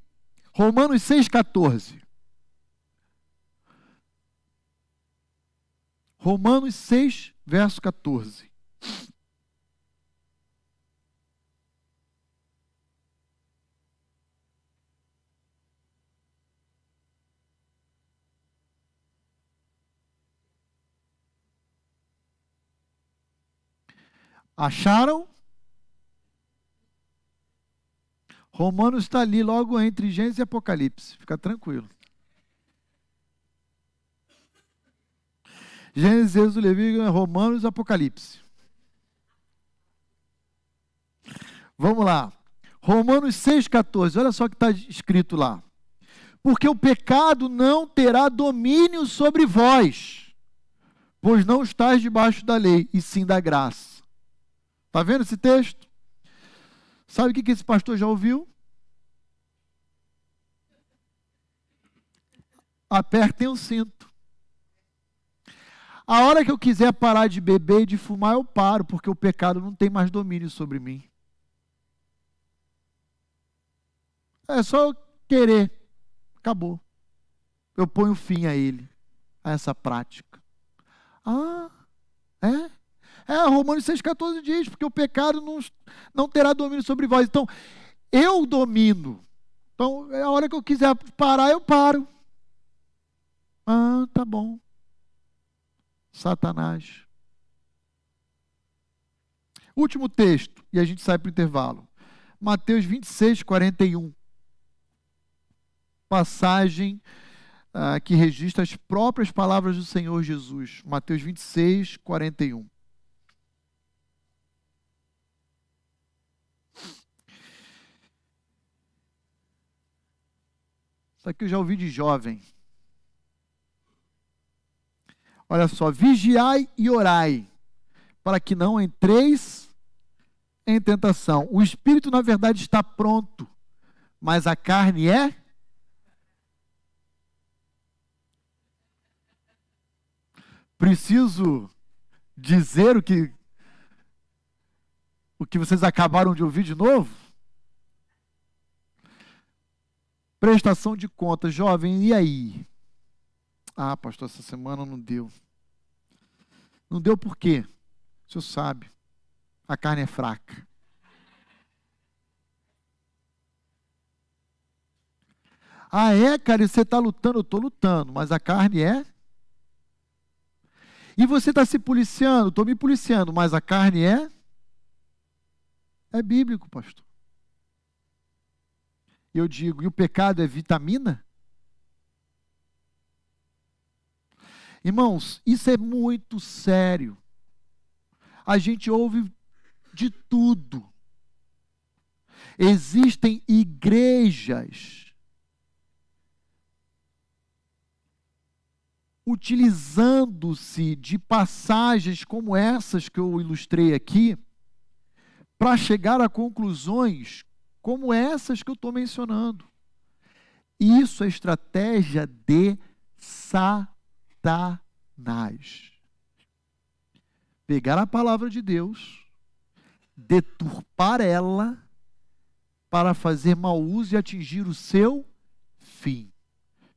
Romanos 6,14. Romanos 6, verso 14. Acharam? Romanos está ali logo entre Gênesis e Apocalipse. Fica tranquilo. Gênesis, Êxodo, Levítico, Romanos Apocalipse. Vamos lá. Romanos 6,14. Olha só o que está escrito lá. Porque o pecado não terá domínio sobre vós, pois não estáis debaixo da lei, e sim da graça. Está vendo esse texto? Sabe o que esse pastor já ouviu? Apertem o cinto. A hora que eu quiser parar de beber e de fumar, eu paro, porque o pecado não tem mais domínio sobre mim. É só eu querer. Acabou. Eu ponho fim a ele, a essa prática. Ah, é? É, Romanos 6,14 diz, porque o pecado não, não terá domínio sobre vós. Então, eu domino. Então, é a hora que eu quiser parar, eu paro. Ah, tá bom. Satanás. Último texto, e a gente sai para o intervalo. Mateus 26, 41. Passagem ah, que registra as próprias palavras do Senhor Jesus. Mateus 26, 41. Isso aqui eu já ouvi de jovem. Olha só, vigiai e orai, para que não entreis em tentação. O espírito, na verdade, está pronto, mas a carne é. Preciso dizer o que o que vocês acabaram de ouvir de novo? Prestação de contas, jovem, e aí? Ah, pastor, essa semana não deu. Não deu por quê? O senhor sabe, a carne é fraca. Ah, é, cara, você está lutando? Eu estou lutando, mas a carne é? E você está se policiando? Estou me policiando, mas a carne é? É bíblico, pastor. Eu digo, e o pecado é vitamina? Irmãos, isso é muito sério. A gente ouve de tudo. Existem igrejas utilizando-se de passagens como essas que eu ilustrei aqui para chegar a conclusões como essas que eu estou mencionando. Isso é estratégia de Satanás. Pegar a palavra de Deus, deturpar ela, para fazer mau uso e atingir o seu fim,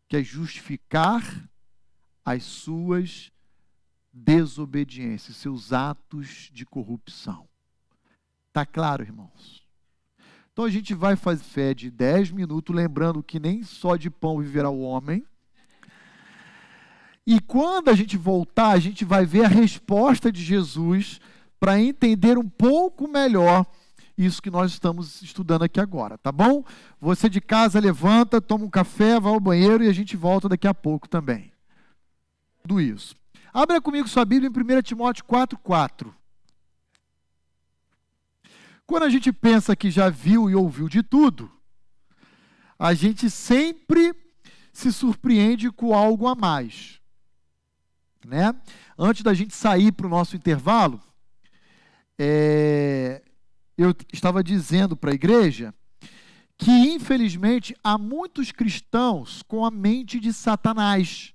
que é justificar as suas desobediências, seus atos de corrupção. Está claro, irmãos? Então a gente vai fazer fé de 10 minutos, lembrando que nem só de pão viverá o homem. E quando a gente voltar, a gente vai ver a resposta de Jesus para entender um pouco melhor isso que nós estamos estudando aqui agora, tá bom? Você de casa levanta, toma um café, vai ao banheiro e a gente volta daqui a pouco também. Tudo isso. Abra comigo sua Bíblia em 1 Timóteo 4,4. Quando a gente pensa que já viu e ouviu de tudo, a gente sempre se surpreende com algo a mais. Né? Antes da gente sair para o nosso intervalo, é, eu estava dizendo para a igreja que, infelizmente, há muitos cristãos com a mente de Satanás.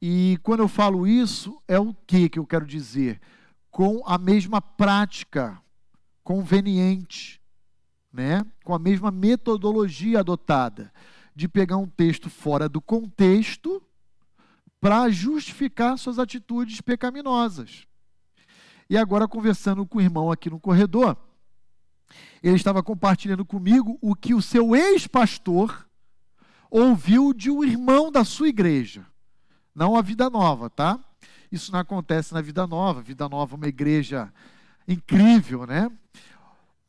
E quando eu falo isso, é o que que eu quero dizer? Com a mesma prática conveniente, né? com a mesma metodologia adotada, de pegar um texto fora do contexto para justificar suas atitudes pecaminosas. E agora, conversando com o irmão aqui no corredor, ele estava compartilhando comigo o que o seu ex-pastor ouviu de um irmão da sua igreja. Não a vida nova, tá? Isso não acontece na Vida Nova. Vida Nova é uma igreja incrível, né?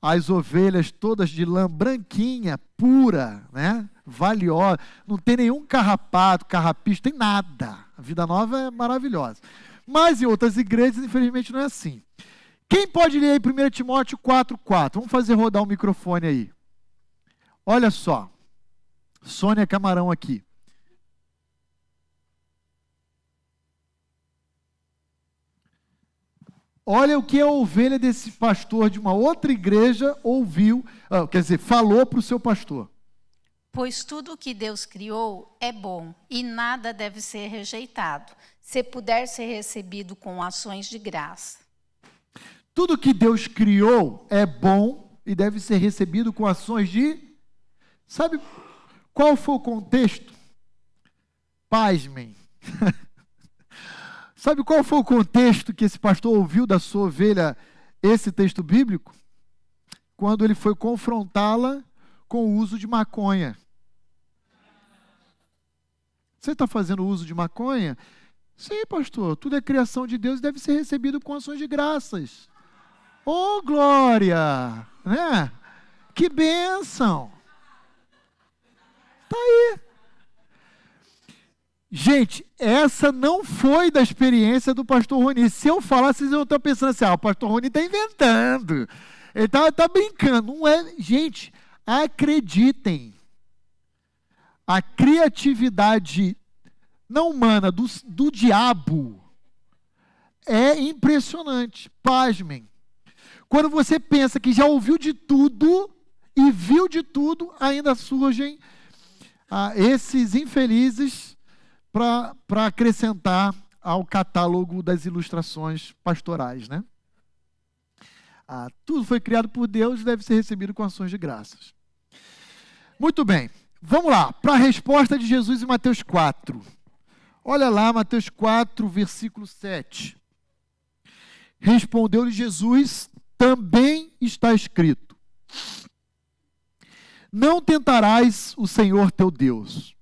As ovelhas todas de lã branquinha, pura, né? Valiosa. Não tem nenhum carrapato, carrapicho, tem nada. A Vida Nova é maravilhosa. Mas em outras igrejas, infelizmente, não é assim. Quem pode ler aí 1 Timóteo 4,4? Vamos fazer rodar o microfone aí. Olha só. Sônia Camarão aqui. Olha o que a ovelha desse pastor de uma outra igreja ouviu, ah, quer dizer, falou para o seu pastor. Pois tudo o que Deus criou é bom e nada deve ser rejeitado, se puder ser recebido com ações de graça. Tudo que Deus criou é bom e deve ser recebido com ações de. Sabe qual foi o contexto? Pasmem. Sabe qual foi o contexto que esse pastor ouviu da sua ovelha esse texto bíblico? Quando ele foi confrontá-la com o uso de maconha. Você está fazendo uso de maconha? Sim, pastor, tudo é criação de Deus e deve ser recebido com ações de graças. Oh, glória! Né? Que bênção! Está aí. Gente, essa não foi da experiência do pastor Roni. Se eu falasse, vocês iam estar pensando assim: ah, o pastor Roni está inventando. Ele está tá brincando. Não é. Gente, acreditem. A criatividade não humana, do, do diabo, é impressionante. Pasmem. Quando você pensa que já ouviu de tudo e viu de tudo, ainda surgem ah, esses infelizes para acrescentar ao catálogo das ilustrações pastorais, né? Ah, tudo foi criado por Deus e deve ser recebido com ações de graças. Muito bem, vamos lá, para a resposta de Jesus em Mateus 4. Olha lá, Mateus 4, versículo 7. Respondeu-lhe Jesus: também está escrito: Não tentarás o Senhor teu Deus.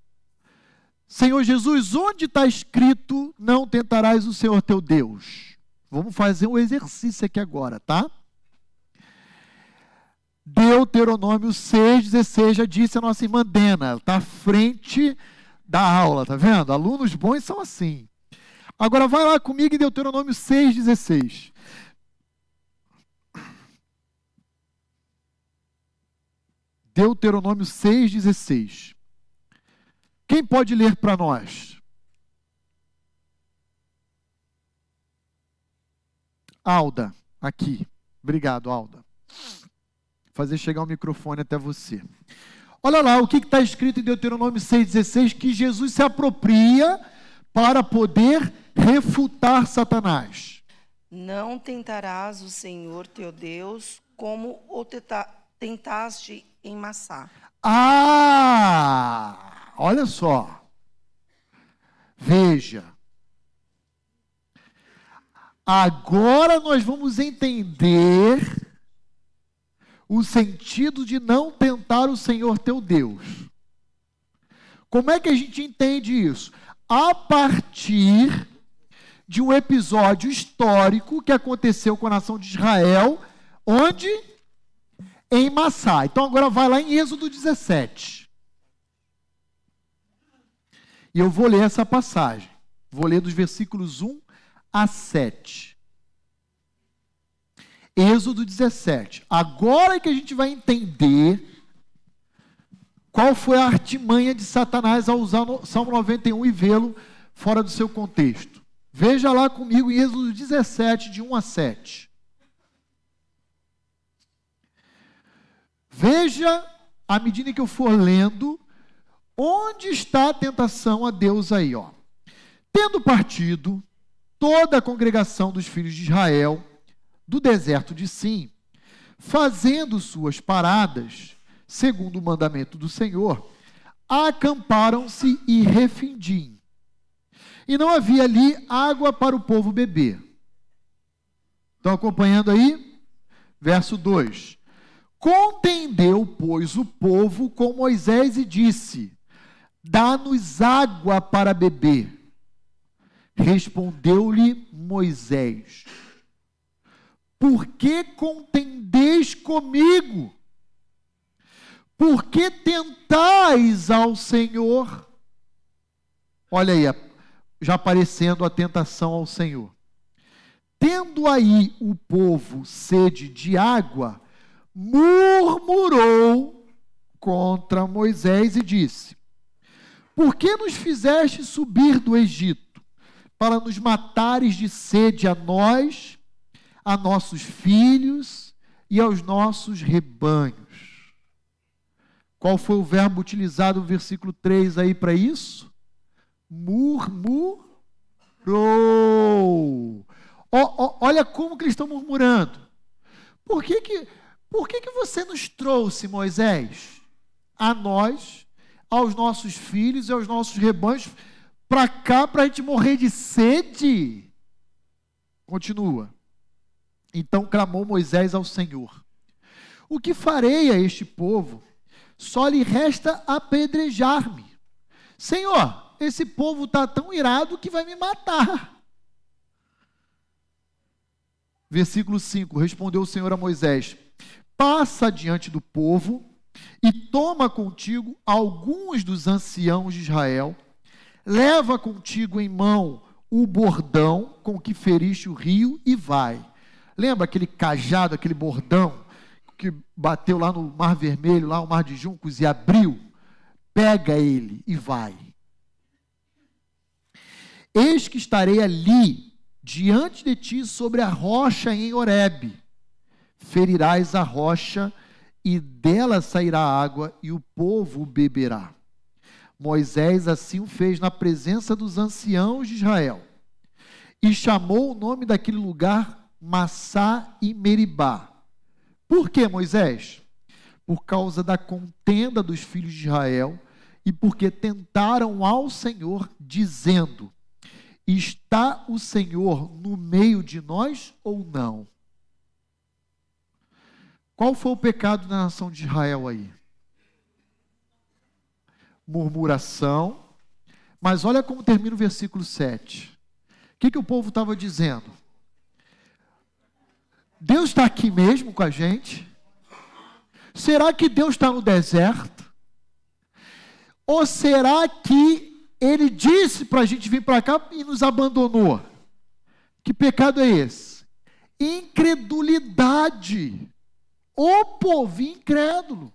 Senhor Jesus, onde está escrito não tentarás o Senhor teu Deus? Vamos fazer um exercício aqui agora, tá? Deuteronômio 6,16 já disse a nossa irmã Dena, está à frente da aula, tá vendo? Alunos bons são assim. Agora vai lá comigo em Deuteronômio 6,16. Deuteronômio 6,16. Quem pode ler para nós? Alda, aqui. Obrigado, Alda. Fazer chegar o microfone até você. Olha lá o que está escrito em Deuteronômio 6,16: que Jesus se apropria para poder refutar Satanás. Não tentarás o Senhor teu Deus como o tentaste em Massá. Ah! Olha só. Veja. Agora nós vamos entender o sentido de não tentar o Senhor teu Deus. Como é que a gente entende isso? A partir de um episódio histórico que aconteceu com a nação de Israel, onde em Massá. Então agora vai lá em Êxodo 17. E eu vou ler essa passagem. Vou ler dos versículos 1 a 7. Êxodo 17. Agora é que a gente vai entender qual foi a artimanha de Satanás ao usar o Salmo 91 e vê-lo fora do seu contexto. Veja lá comigo em Êxodo 17, de 1 a 7. Veja, à medida que eu for lendo, onde está a tentação a Deus aí, ó. Tendo partido toda a congregação dos filhos de Israel do deserto de Sim, fazendo suas paradas, segundo o mandamento do Senhor, acamparam-se e refindim. E não havia ali água para o povo beber. Estão acompanhando aí? Verso 2: Contendeu, pois, o povo com Moisés e disse: Dá-nos água para beber. Respondeu-lhe Moisés: Por que contendeis comigo? Por que tentais ao Senhor? Olha aí, já aparecendo a tentação ao Senhor. Tendo aí o povo sede de água, murmurou contra Moisés e disse: Por que nos fizeste subir do Egito para nos matares de sede a nós, a nossos filhos e aos nossos rebanhos? Qual foi o verbo utilizado no versículo 3 aí para isso? Murmurou. olha como que eles estão murmurando. Por que, que por que, que você nos trouxe, Moisés, a nós, aos nossos filhos e aos nossos rebanhos, para cá para a gente morrer de sede? Continua. Então clamou Moisés ao Senhor: O que farei a este povo? Só lhe resta apedrejar-me. Senhor, esse povo está tão irado que vai me matar. Versículo 5: Respondeu o Senhor a Moisés: passa diante do povo e toma contigo alguns dos anciãos de Israel, leva contigo em mão o bordão com que feriste o rio e vai. Lembra aquele cajado, aquele bordão que bateu lá no Mar Vermelho, lá o Mar de Juncos e abriu? Pega ele e vai. Eis que estarei ali diante de ti sobre a rocha em Horebe. Ferirás a rocha e dela sairá água e o povo beberá. Moisés assim o fez na presença dos anciãos de Israel. E chamou o nome daquele lugar Massá e Meribá. Por que, Moisés? Por causa da contenda dos filhos de Israel e porque tentaram ao Senhor, dizendo: Está o Senhor no meio de nós ou não? Qual foi o pecado da nação de Israel aí? Murmuração. Mas olha como termina o versículo 7. O que, que o povo estava dizendo? Deus está aqui mesmo com a gente? Será que Deus está no deserto? Ou será que Ele disse para a gente vir para cá e nos abandonou? Que pecado é esse? Incredulidade. O povo incrédulo.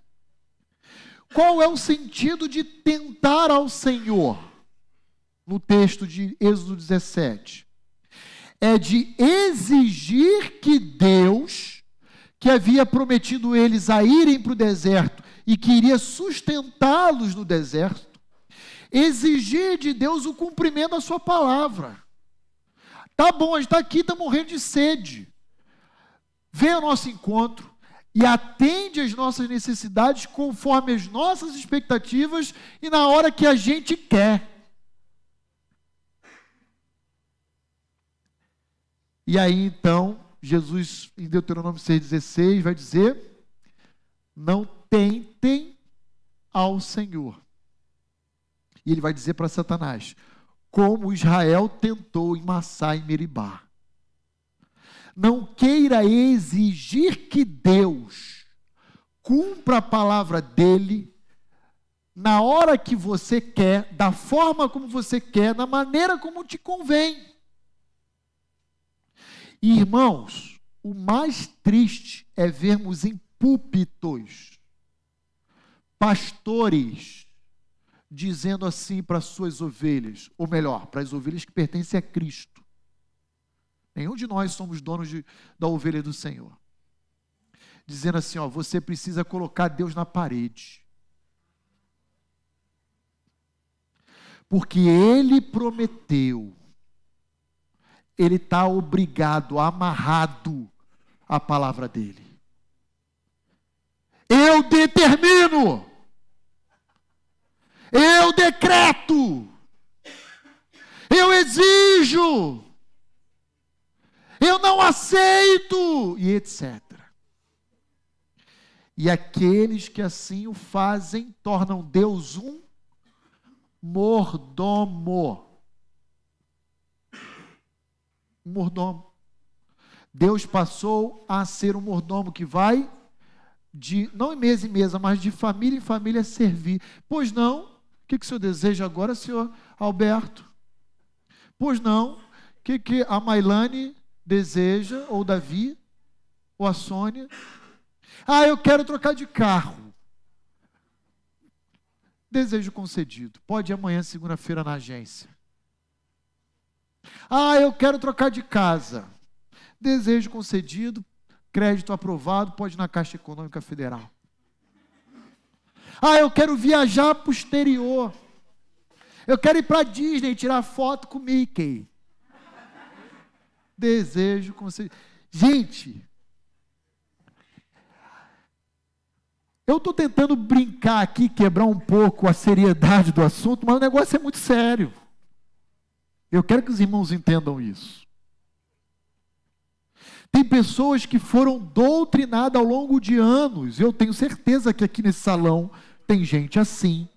Qual é o sentido de tentar ao Senhor? No texto de Êxodo 17. É de exigir que Deus, que havia prometido eles a irem para o deserto e que iria sustentá-los no deserto, exigir de Deus o cumprimento da sua palavra. Tá bom, a gente está aqui, está morrendo de sede. Vem ao nosso encontro, e atende às nossas necessidades conforme as nossas expectativas e na hora que a gente quer. E aí então, Jesus, em Deuteronômio 6,16, vai dizer: Não tentem ao Senhor. E ele vai dizer para Satanás: Como Israel tentou em Massá e Meribá não queira exigir que Deus cumpra a palavra dele na hora que você quer, da forma como você quer, na maneira como te convém. Irmãos, o mais triste é vermos em púlpitos pastores dizendo assim para suas ovelhas, ou melhor, para as ovelhas que pertencem a Cristo Nenhum de nós somos donos de, da ovelha do Senhor. Dizendo assim, ó, você precisa colocar Deus na parede. Porque Ele prometeu. Ele está obrigado, amarrado à palavra dele. Eu determino. Eu decreto. Eu exijo eu não aceito, e etc. E aqueles que assim o fazem tornam Deus um mordomo. Um mordomo. Deus passou a ser um mordomo que vai de, não em mesa em mesa, mas de família em família servir. Pois não? O que, que o senhor deseja agora, senhor Alberto? Pois não? O que, que a Mailane deseja, ou Davi, ou a Sônia. Ah, eu quero trocar de carro. Desejo concedido. Pode ir amanhã, segunda-feira, na agência. Ah, eu quero trocar de casa. Desejo concedido, crédito aprovado, pode ir na Caixa Econômica Federal. Ah, eu quero viajar para o exterior. Eu quero ir para a Disney tirar foto com Mickey desejo concedido. Gente, eu estou tentando brincar aqui, quebrar um pouco a seriedade do assunto, mas o negócio é muito sério. Eu quero que os irmãos entendam isso. Tem pessoas que foram doutrinadas ao longo de anos, eu tenho certeza que aqui nesse salão tem gente assim,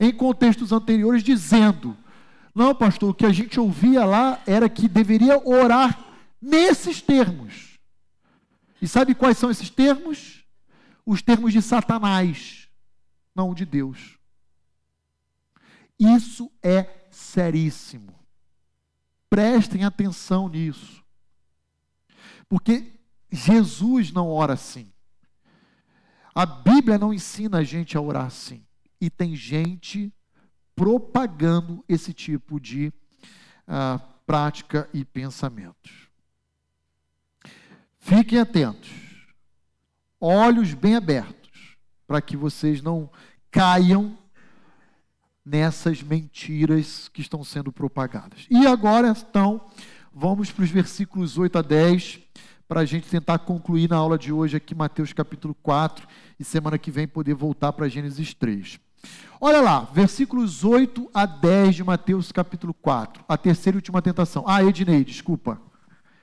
em contextos anteriores, dizendo: não, pastor, o que a gente ouvia lá era que deveria orar nesses termos. E sabe quais são esses termos? Os termos de Satanás, não de Deus. Isso é seríssimo. Prestem atenção nisso. Porque Jesus não ora assim. A Bíblia não ensina a gente a orar assim. E tem gente propagando esse tipo de uh, prática e pensamentos. Fiquem atentos, olhos bem abertos, para que vocês não caiam nessas mentiras que estão sendo propagadas. E agora, então, vamos para os versículos 8 a 10, para a gente tentar concluir na aula de hoje aqui, Mateus capítulo 4, e semana que vem poder voltar para Gênesis 3. Olha lá, versículos 8 a 10 de Mateus capítulo 4, a terceira e última tentação. Ah, Ednei, desculpa,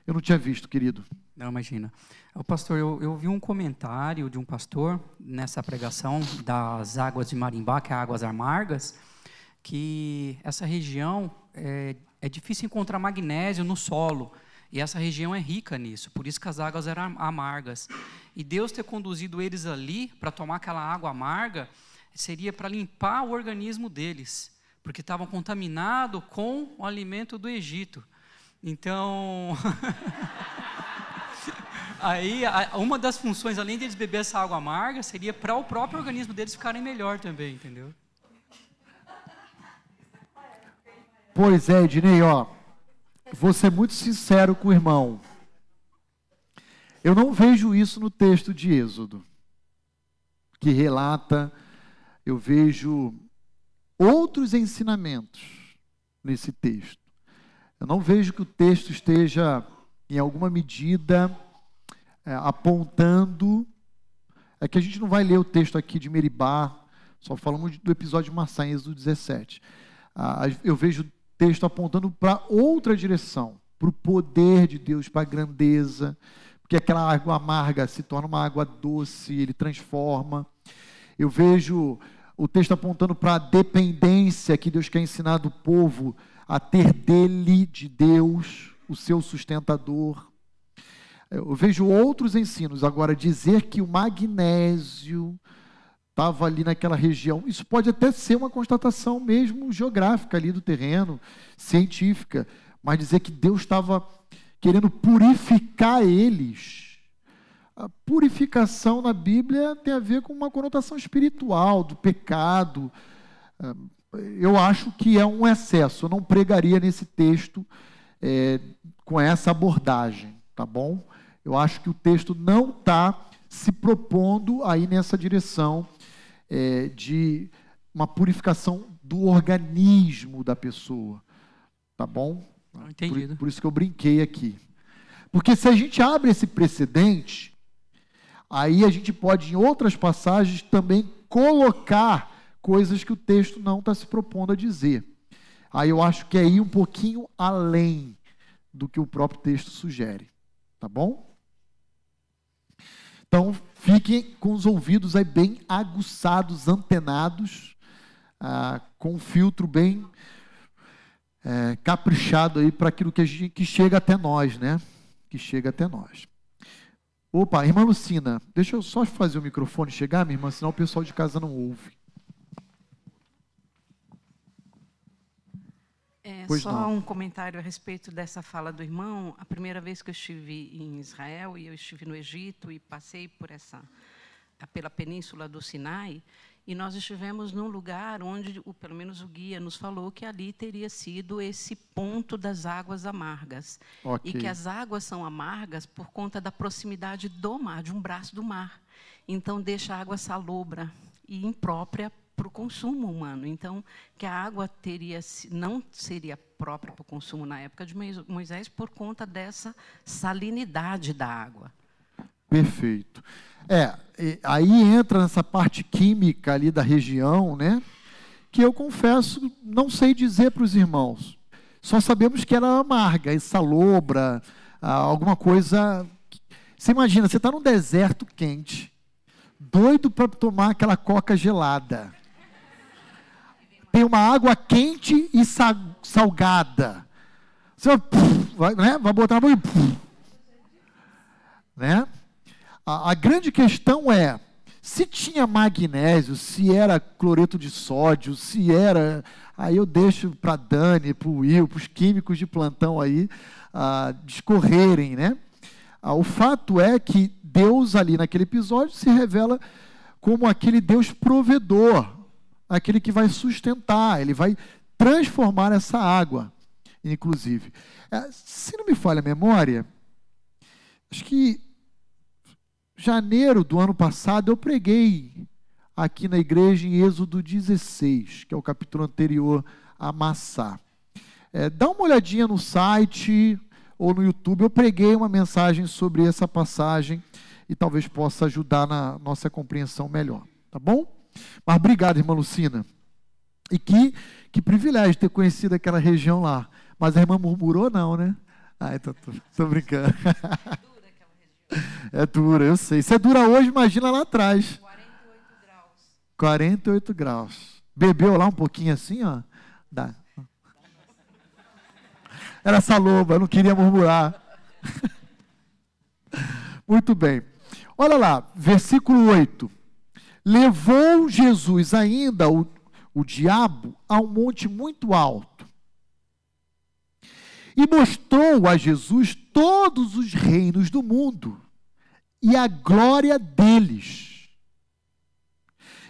eu não tinha visto, querido. Não, imagina. O pastor, eu, eu vi um comentário de um pastor nessa pregação das águas de Marimbá, que é águas amargas, que essa região é, é difícil encontrar magnésio no solo. E essa região é rica nisso, por isso que as águas eram amargas. E Deus ter conduzido eles ali para tomar aquela água amarga seria para limpar o organismo deles, porque estavam contaminados com o alimento do Egito. Então, aí uma das funções, além deles beber essa água amarga, seria para o próprio organismo deles ficarem melhor também, entendeu? Pois é, Ednei, ó, vou ser muito sincero com o irmão. Eu não vejo isso no texto de Êxodo, que relata, eu vejo outros ensinamentos nesse texto. Eu não vejo que o texto esteja, em alguma medida, é, apontando. É que a gente não vai ler o texto aqui de Meribá, só falamos do episódio de Massá, em Êxodo 17. Ah, eu vejo texto apontando para outra direção, para o poder de Deus, para a grandeza, porque aquela água amarga se torna uma água doce, ele transforma. Eu vejo o texto apontando para a dependência que Deus quer ensinar do povo a ter dele, de Deus, o seu sustentador. Eu vejo outros ensinos. Agora, dizer que o magnésio estava ali naquela região. Isso pode até ser uma constatação mesmo geográfica ali do terreno, científica, mas dizer que Deus estava querendo purificar eles. A purificação na Bíblia tem a ver com uma conotação espiritual, do pecado. Ah, eu acho que é um excesso. Eu não pregaria nesse texto é, com essa abordagem, tá bom? Eu acho que o texto não está se propondo aí nessa direção é, de uma purificação do organismo da pessoa. Tá bom? Entendido. Por, por isso que eu brinquei aqui. Porque se a gente abre esse precedente, aí a gente pode, em outras passagens, também colocar coisas que o texto não está se propondo a dizer. Aí eu acho que é ir um pouquinho além do que o próprio texto sugere. Tá bom? Então, fiquem com os ouvidos aí bem aguçados, antenados, ah, com um filtro bem é, caprichado aí para aquilo que, gente, que chega até nós, né? Que chega até nós. Opa, irmã Lucina, deixa eu só fazer o microfone chegar, minha irmã, senão o pessoal de casa não ouve. Pois Só não. um comentário a respeito dessa fala do irmão. A primeira vez que eu estive em Israel e eu estive no Egito e passei por essa pela península do Sinai e nós estivemos num lugar onde, o, pelo menos o guia nos falou que ali teria sido esse ponto das águas amargas okay. e que as águas são amargas por conta da proximidade do mar, de um braço do mar. Então deixa a água salobra e imprópria para o consumo humano. Então, que a água teria não seria própria para o consumo na época de Moisés por conta dessa salinidade da água. Perfeito. É, aí entra nessa parte química ali da região, né? Que eu confesso, não sei dizer para os irmãos. Só sabemos que era amarga, e salobra, alguma coisa. Você imagina, você está num deserto quente, doido para tomar aquela coca gelada tem uma água quente e salgada. Você vai, né? vai botar na boca e. Né? A, a grande questão é: Se tinha magnésio, se era cloreto de sódio, se era. Aí eu deixo para Dani, para o Will, para os químicos de plantão aí ah, discorrerem, né? Ah, o fato é que Deus ali naquele episódio se revela como aquele Deus provedor, aquele que vai sustentar, ele vai transformar essa água, inclusive. É, se não me falha a memória, acho que janeiro do ano passado, eu preguei aqui na igreja em Êxodo 16, que é o capítulo anterior a Massá. É, dá uma olhadinha no site ou no YouTube, eu preguei uma mensagem sobre essa passagem e talvez possa ajudar na nossa compreensão melhor, tá bom? Mas obrigado, irmã Lucina. E que, que privilégio ter conhecido aquela região lá. Mas a irmã murmurou, não, né? Então tô, tô brincando. É dura, eu sei. Se é dura hoje, imagina lá atrás. 48 graus. 48 graus. Bebeu lá um pouquinho assim, ó. Dá. Era essa loba, não queria murmurar. Muito bem. Olha lá, versículo 8. Levou Jesus ainda o, o diabo a um monte muito alto e mostrou a Jesus todos os reinos do mundo e a glória deles.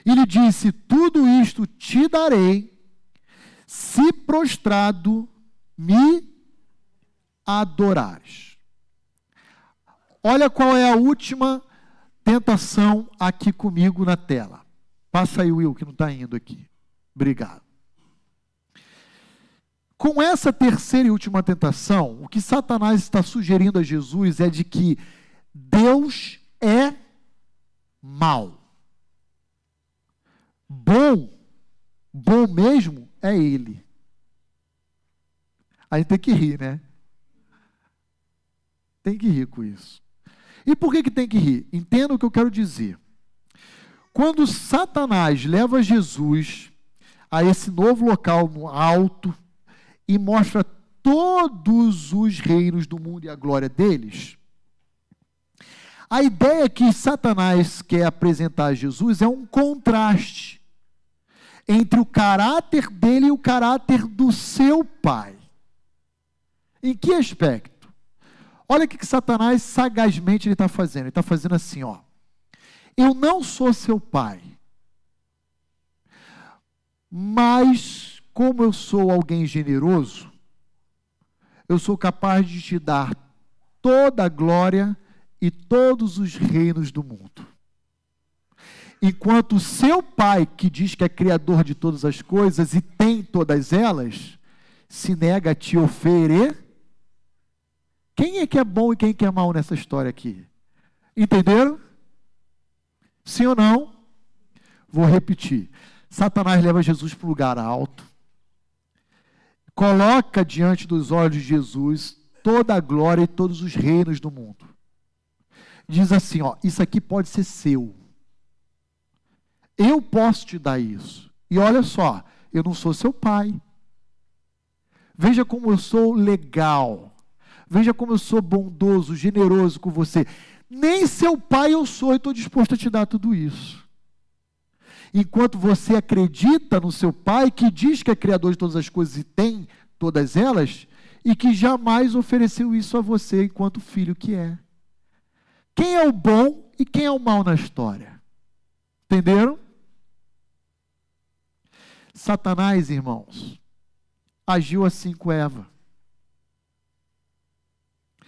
E lhe disse: Tudo isto te darei, se prostrado me adorares. Olha qual é a última tentação aqui comigo na tela. Passa aí, Will, que não está indo aqui. Obrigado. Com essa terceira e última tentação, o que Satanás está sugerindo a Jesus é de que Deus é mal. Bom, bom mesmo é Ele. Aí tem que rir, né? Tem que rir com isso. E por que, que tem que rir? Entenda o que eu quero dizer. Quando Satanás leva Jesus a esse novo local no alto e mostra todos os reinos do mundo e a glória deles, a ideia que Satanás quer apresentar a Jesus é um contraste entre o caráter dele e o caráter do seu pai. Em que aspecto? Olha o que Satanás sagazmente ele está fazendo. Ele está fazendo assim, ó. Eu não sou seu pai, mas como eu sou alguém generoso, eu sou capaz de te dar toda a glória e todos os reinos do mundo. Enquanto o seu pai, que diz que é criador de todas as coisas e tem todas elas, se nega a te oferecer. Quem é que é bom e quem é que é mal nessa história aqui? Entenderam? Sim ou não? Vou repetir. Satanás leva Jesus para o lugar alto, coloca diante dos olhos de Jesus toda a glória e todos os reinos do mundo diz assim: ó, isso aqui pode ser seu. Eu posso te dar isso. E olha só, eu não sou seu pai. Veja como eu sou legal. Veja como eu sou bondoso, generoso com você. Nem seu pai eu sou e estou disposto a te dar tudo isso. Enquanto você acredita no seu pai, que diz que é criador de todas as coisas e tem todas elas, e que jamais ofereceu isso a você enquanto filho que é. Quem é o bom e quem é o mal na história? Entenderam? Satanás, irmãos, agiu assim com Eva.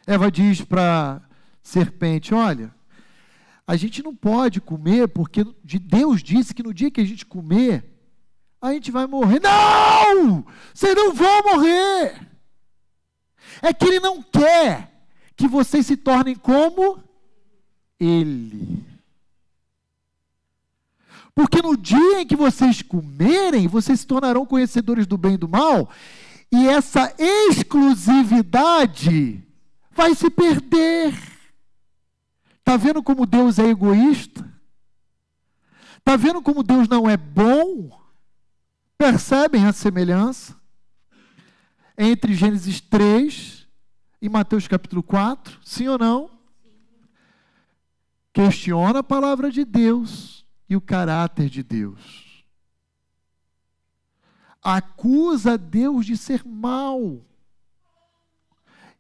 Eva diz para serpente: Olha, a gente não pode comer porque Deus disse que no dia que a gente comer, a gente vai morrer. Não! Vocês não vão morrer! É que Ele não quer que vocês se tornem como ele. Porque no dia em que vocês comerem, vocês se tornarão conhecedores do bem e do mal, e essa exclusividade vai se perder. Está vendo como Deus é egoísta? Está vendo como Deus não é bom? Percebem a semelhança entre Gênesis 3 e Mateus capítulo 4? Sim ou não? questiona a palavra de Deus, e o caráter de Deus. Acusa Deus de ser mal.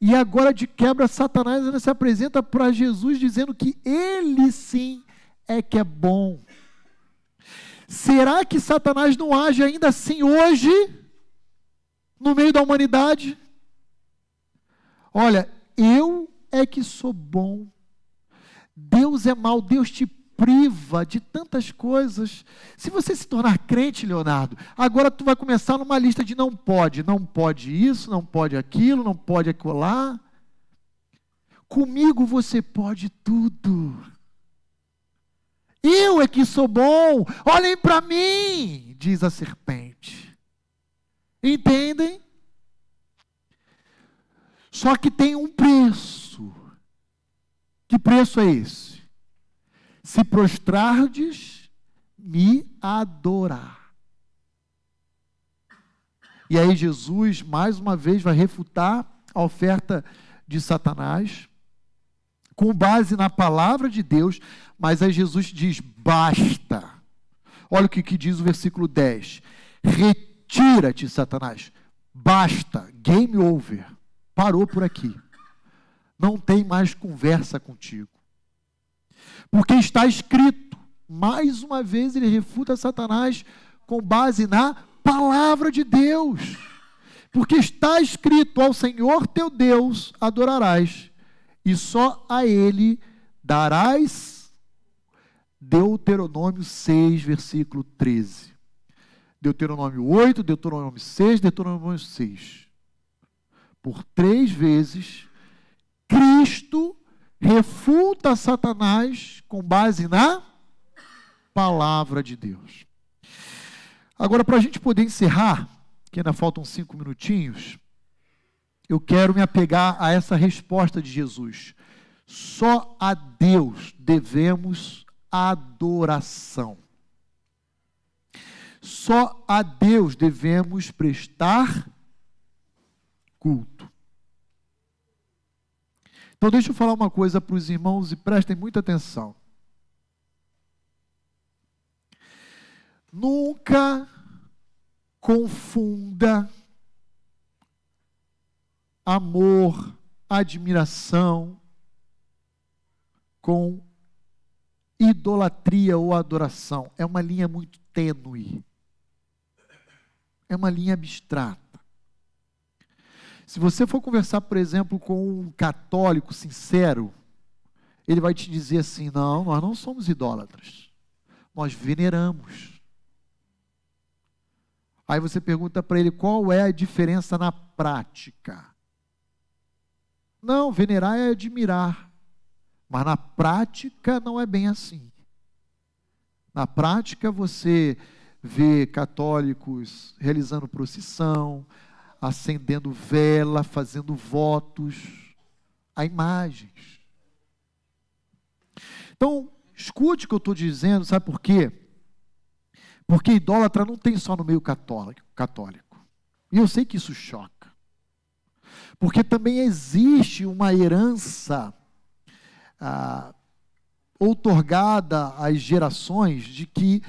E agora, de quebra, Satanás ainda se apresenta para Jesus dizendo que ele sim é que é bom. Será que Satanás não age ainda assim hoje, no meio da humanidade? Olha, eu é que sou bom. Deus é mal, Deus te priva de tantas coisas. Se você se tornar crente, Leonardo, agora tu vai começar numa lista de não pode, não pode isso, não pode aquilo, não pode acolá. Comigo você pode tudo. Eu é que sou bom. Olhem para mim, diz a serpente. Entendem? Só que tem um preço. Que preço é esse? Se prostrardes, me adorar. E aí Jesus, mais uma vez, vai refutar a oferta de Satanás, com base na palavra de Deus, mas aí Jesus diz: basta. Olha o que, que diz o versículo 10: retira-te, Satanás, basta, game over, parou por aqui, não tem mais conversa contigo. Porque está escrito, mais uma vez ele refuta Satanás com base na palavra de Deus. Porque está escrito: ao Senhor teu Deus adorarás, e só a Ele darás. Deuteronômio 6, versículo 13. Deuteronômio 8, Deuteronômio 6, Deuteronômio 6. Por três vezes, Cristo refuta Satanás com base na palavra de Deus. Agora, para a gente poder encerrar, que ainda faltam cinco minutinhos, eu quero me apegar a essa resposta de Jesus. Só a Deus devemos adoração. Só a Deus devemos prestar culto. Então, deixa eu falar uma coisa para os irmãos e prestem muita atenção. Nunca confunda amor, admiração com idolatria ou adoração. É uma linha muito tênue. É uma linha abstrata. Se você for conversar, por exemplo, com um católico sincero, ele vai te dizer assim: não, nós não somos idólatras, nós veneramos. Aí você pergunta para ele qual é a diferença na prática. Não, venerar é admirar, mas na prática não é bem assim. Na prática você vê católicos realizando procissão, acendendo vela, fazendo votos a imagens. Então, escute o que eu estou dizendo, sabe por quê? Porque idólatra não tem só no meio católico, católico. E eu sei que isso choca. Porque também existe uma herança ah, outorgada às gerações de que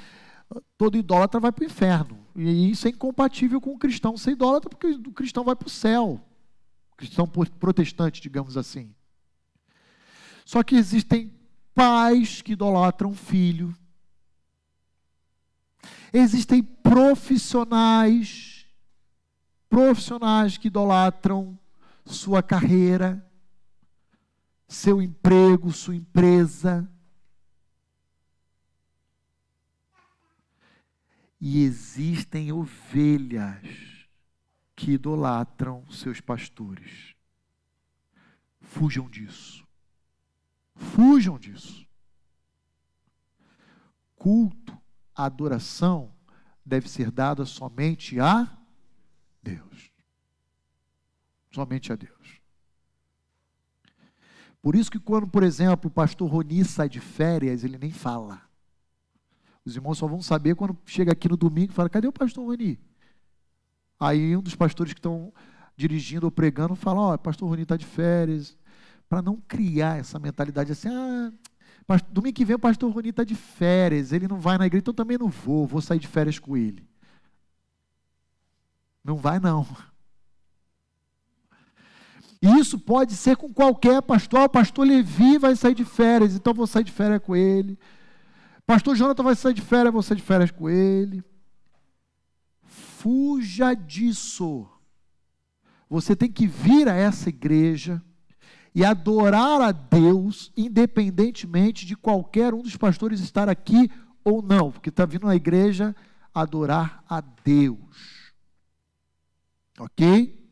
todo idólatra vai para o inferno. E isso é incompatível com o cristão ser idólatra, porque o cristão vai para o céu. O cristão protestante, digamos assim. Só que existem pais que idolatram filho. Existem profissionais, profissionais que idolatram sua carreira, seu emprego, sua empresa. E existem ovelhas que idolatram seus pastores. Fujam disso. Fujam disso. Culto, adoração deve ser dada somente a Deus. Somente a Deus. Por isso que quando, por exemplo, o pastor Roni sai de férias, ele nem fala. Os irmãos só vão saber quando chega aqui no domingo e fala: cadê o pastor Roni? Aí um dos pastores que estão dirigindo ou pregando fala: ó, oh, pastor Roni está de férias. Para não criar essa mentalidade assim, ah, Domingo que vem o pastor Roni está de férias, ele não vai na igreja, então também não vou, vou sair de férias com ele. Não vai, não. E isso pode ser com qualquer pastor. O pastor Levi vai sair de férias, então vou sair de férias com ele. Pastor Jonathan vai sair de férias, sair de férias com ele. Fuja disso. Você tem que vir a essa igreja e adorar a Deus, independentemente de qualquer um dos pastores estar aqui ou não, porque está vindo na igreja adorar a Deus. Ok?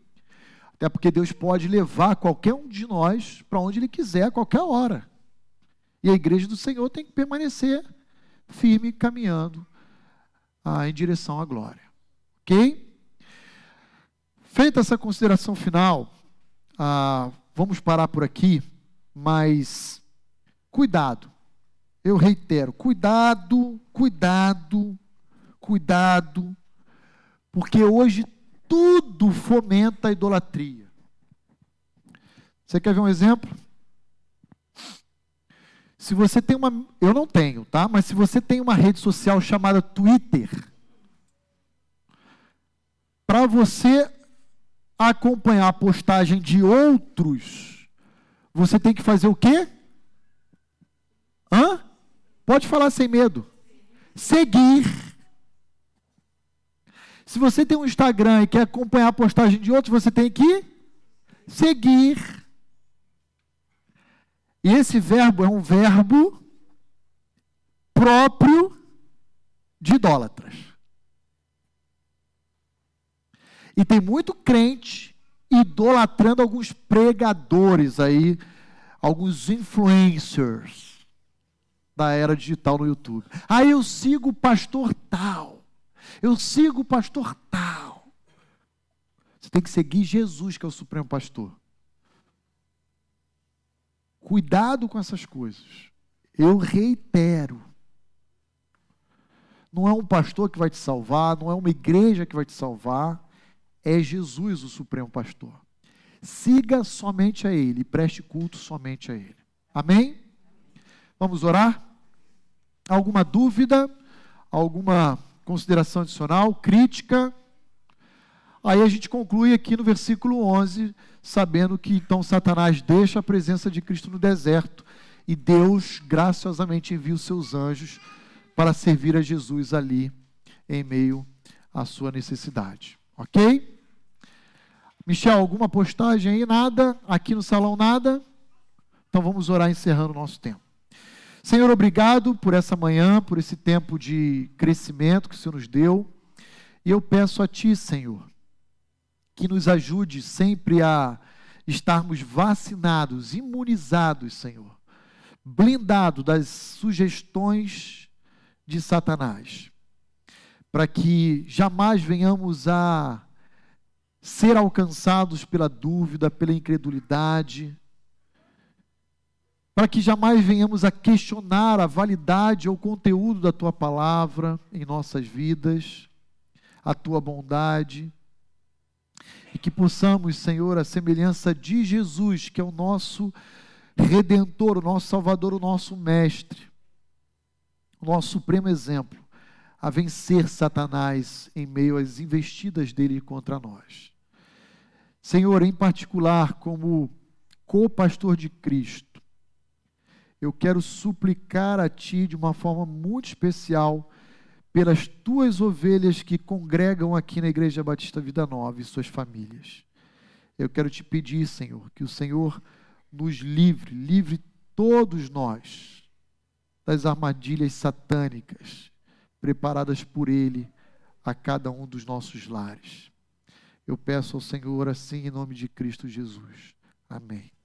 Até porque Deus pode levar qualquer um de nós para onde Ele quiser, a qualquer hora. E a igreja do Senhor tem que permanecer firme, caminhando ah, em direção à glória. Ok? Feita essa consideração final, ah, vamos parar por aqui, mas cuidado. Eu reitero, cuidado, cuidado, cuidado, porque hoje tudo fomenta a idolatria. Você quer ver um exemplo? Se você tem uma. Eu não tenho, tá? Mas se você tem uma rede social chamada Twitter, para você acompanhar a postagem de outros, você tem que fazer o quê? Hã? Pode falar sem medo. Seguir. Se você tem um Instagram e quer acompanhar a postagem de outros, você tem que seguir. E esse verbo é um verbo próprio de idólatras. E tem muito crente idolatrando alguns pregadores aí, alguns influencers da era digital no YouTube. Aí eu sigo o pastor tal. Eu sigo o pastor tal. Você tem que seguir Jesus, que é o supremo pastor. Cuidado com essas coisas. Eu reitero. Não é um pastor que vai te salvar, não é uma igreja que vai te salvar, é Jesus o supremo pastor. Siga somente a Ele, preste culto somente a Ele. Amém? Vamos orar? Alguma dúvida? Alguma consideração adicional, crítica. Aí a gente conclui aqui no versículo 11, sabendo que então Satanás deixa a presença de Cristo no deserto e Deus graciosamente envia os seus anjos para servir a Jesus ali em meio à sua necessidade. Ok? Michel, alguma postagem aí? Nada? Aqui no salão, nada? Então vamos orar encerrando o nosso tempo. Senhor, obrigado por essa manhã, por esse tempo de crescimento que o Senhor nos deu. E eu peço a Ti, Senhor, que nos ajude sempre a estarmos vacinados, imunizados, Senhor, blindados das sugestões de Satanás, para que jamais venhamos a ser alcançados pela dúvida, pela incredulidade, para que jamais venhamos a questionar a validade ou o conteúdo da tua palavra em nossas vidas, a tua bondade, e que possamos, Senhor, a semelhança de Jesus, que é o nosso redentor, o nosso salvador, o nosso mestre, o nosso supremo exemplo, a vencer Satanás em meio às investidas dele contra nós. Senhor, em particular, como co-pastor de Cristo, eu quero suplicar a Ti de uma forma muito especial pelas Tuas ovelhas que congregam aqui na Igreja Batista Vida Nova e suas famílias. Eu quero te pedir, Senhor, que o Senhor nos livre, livre todos nós das armadilhas satânicas preparadas por Ele a cada um dos nossos lares. Eu peço ao Senhor assim em nome de Cristo Jesus. Amém.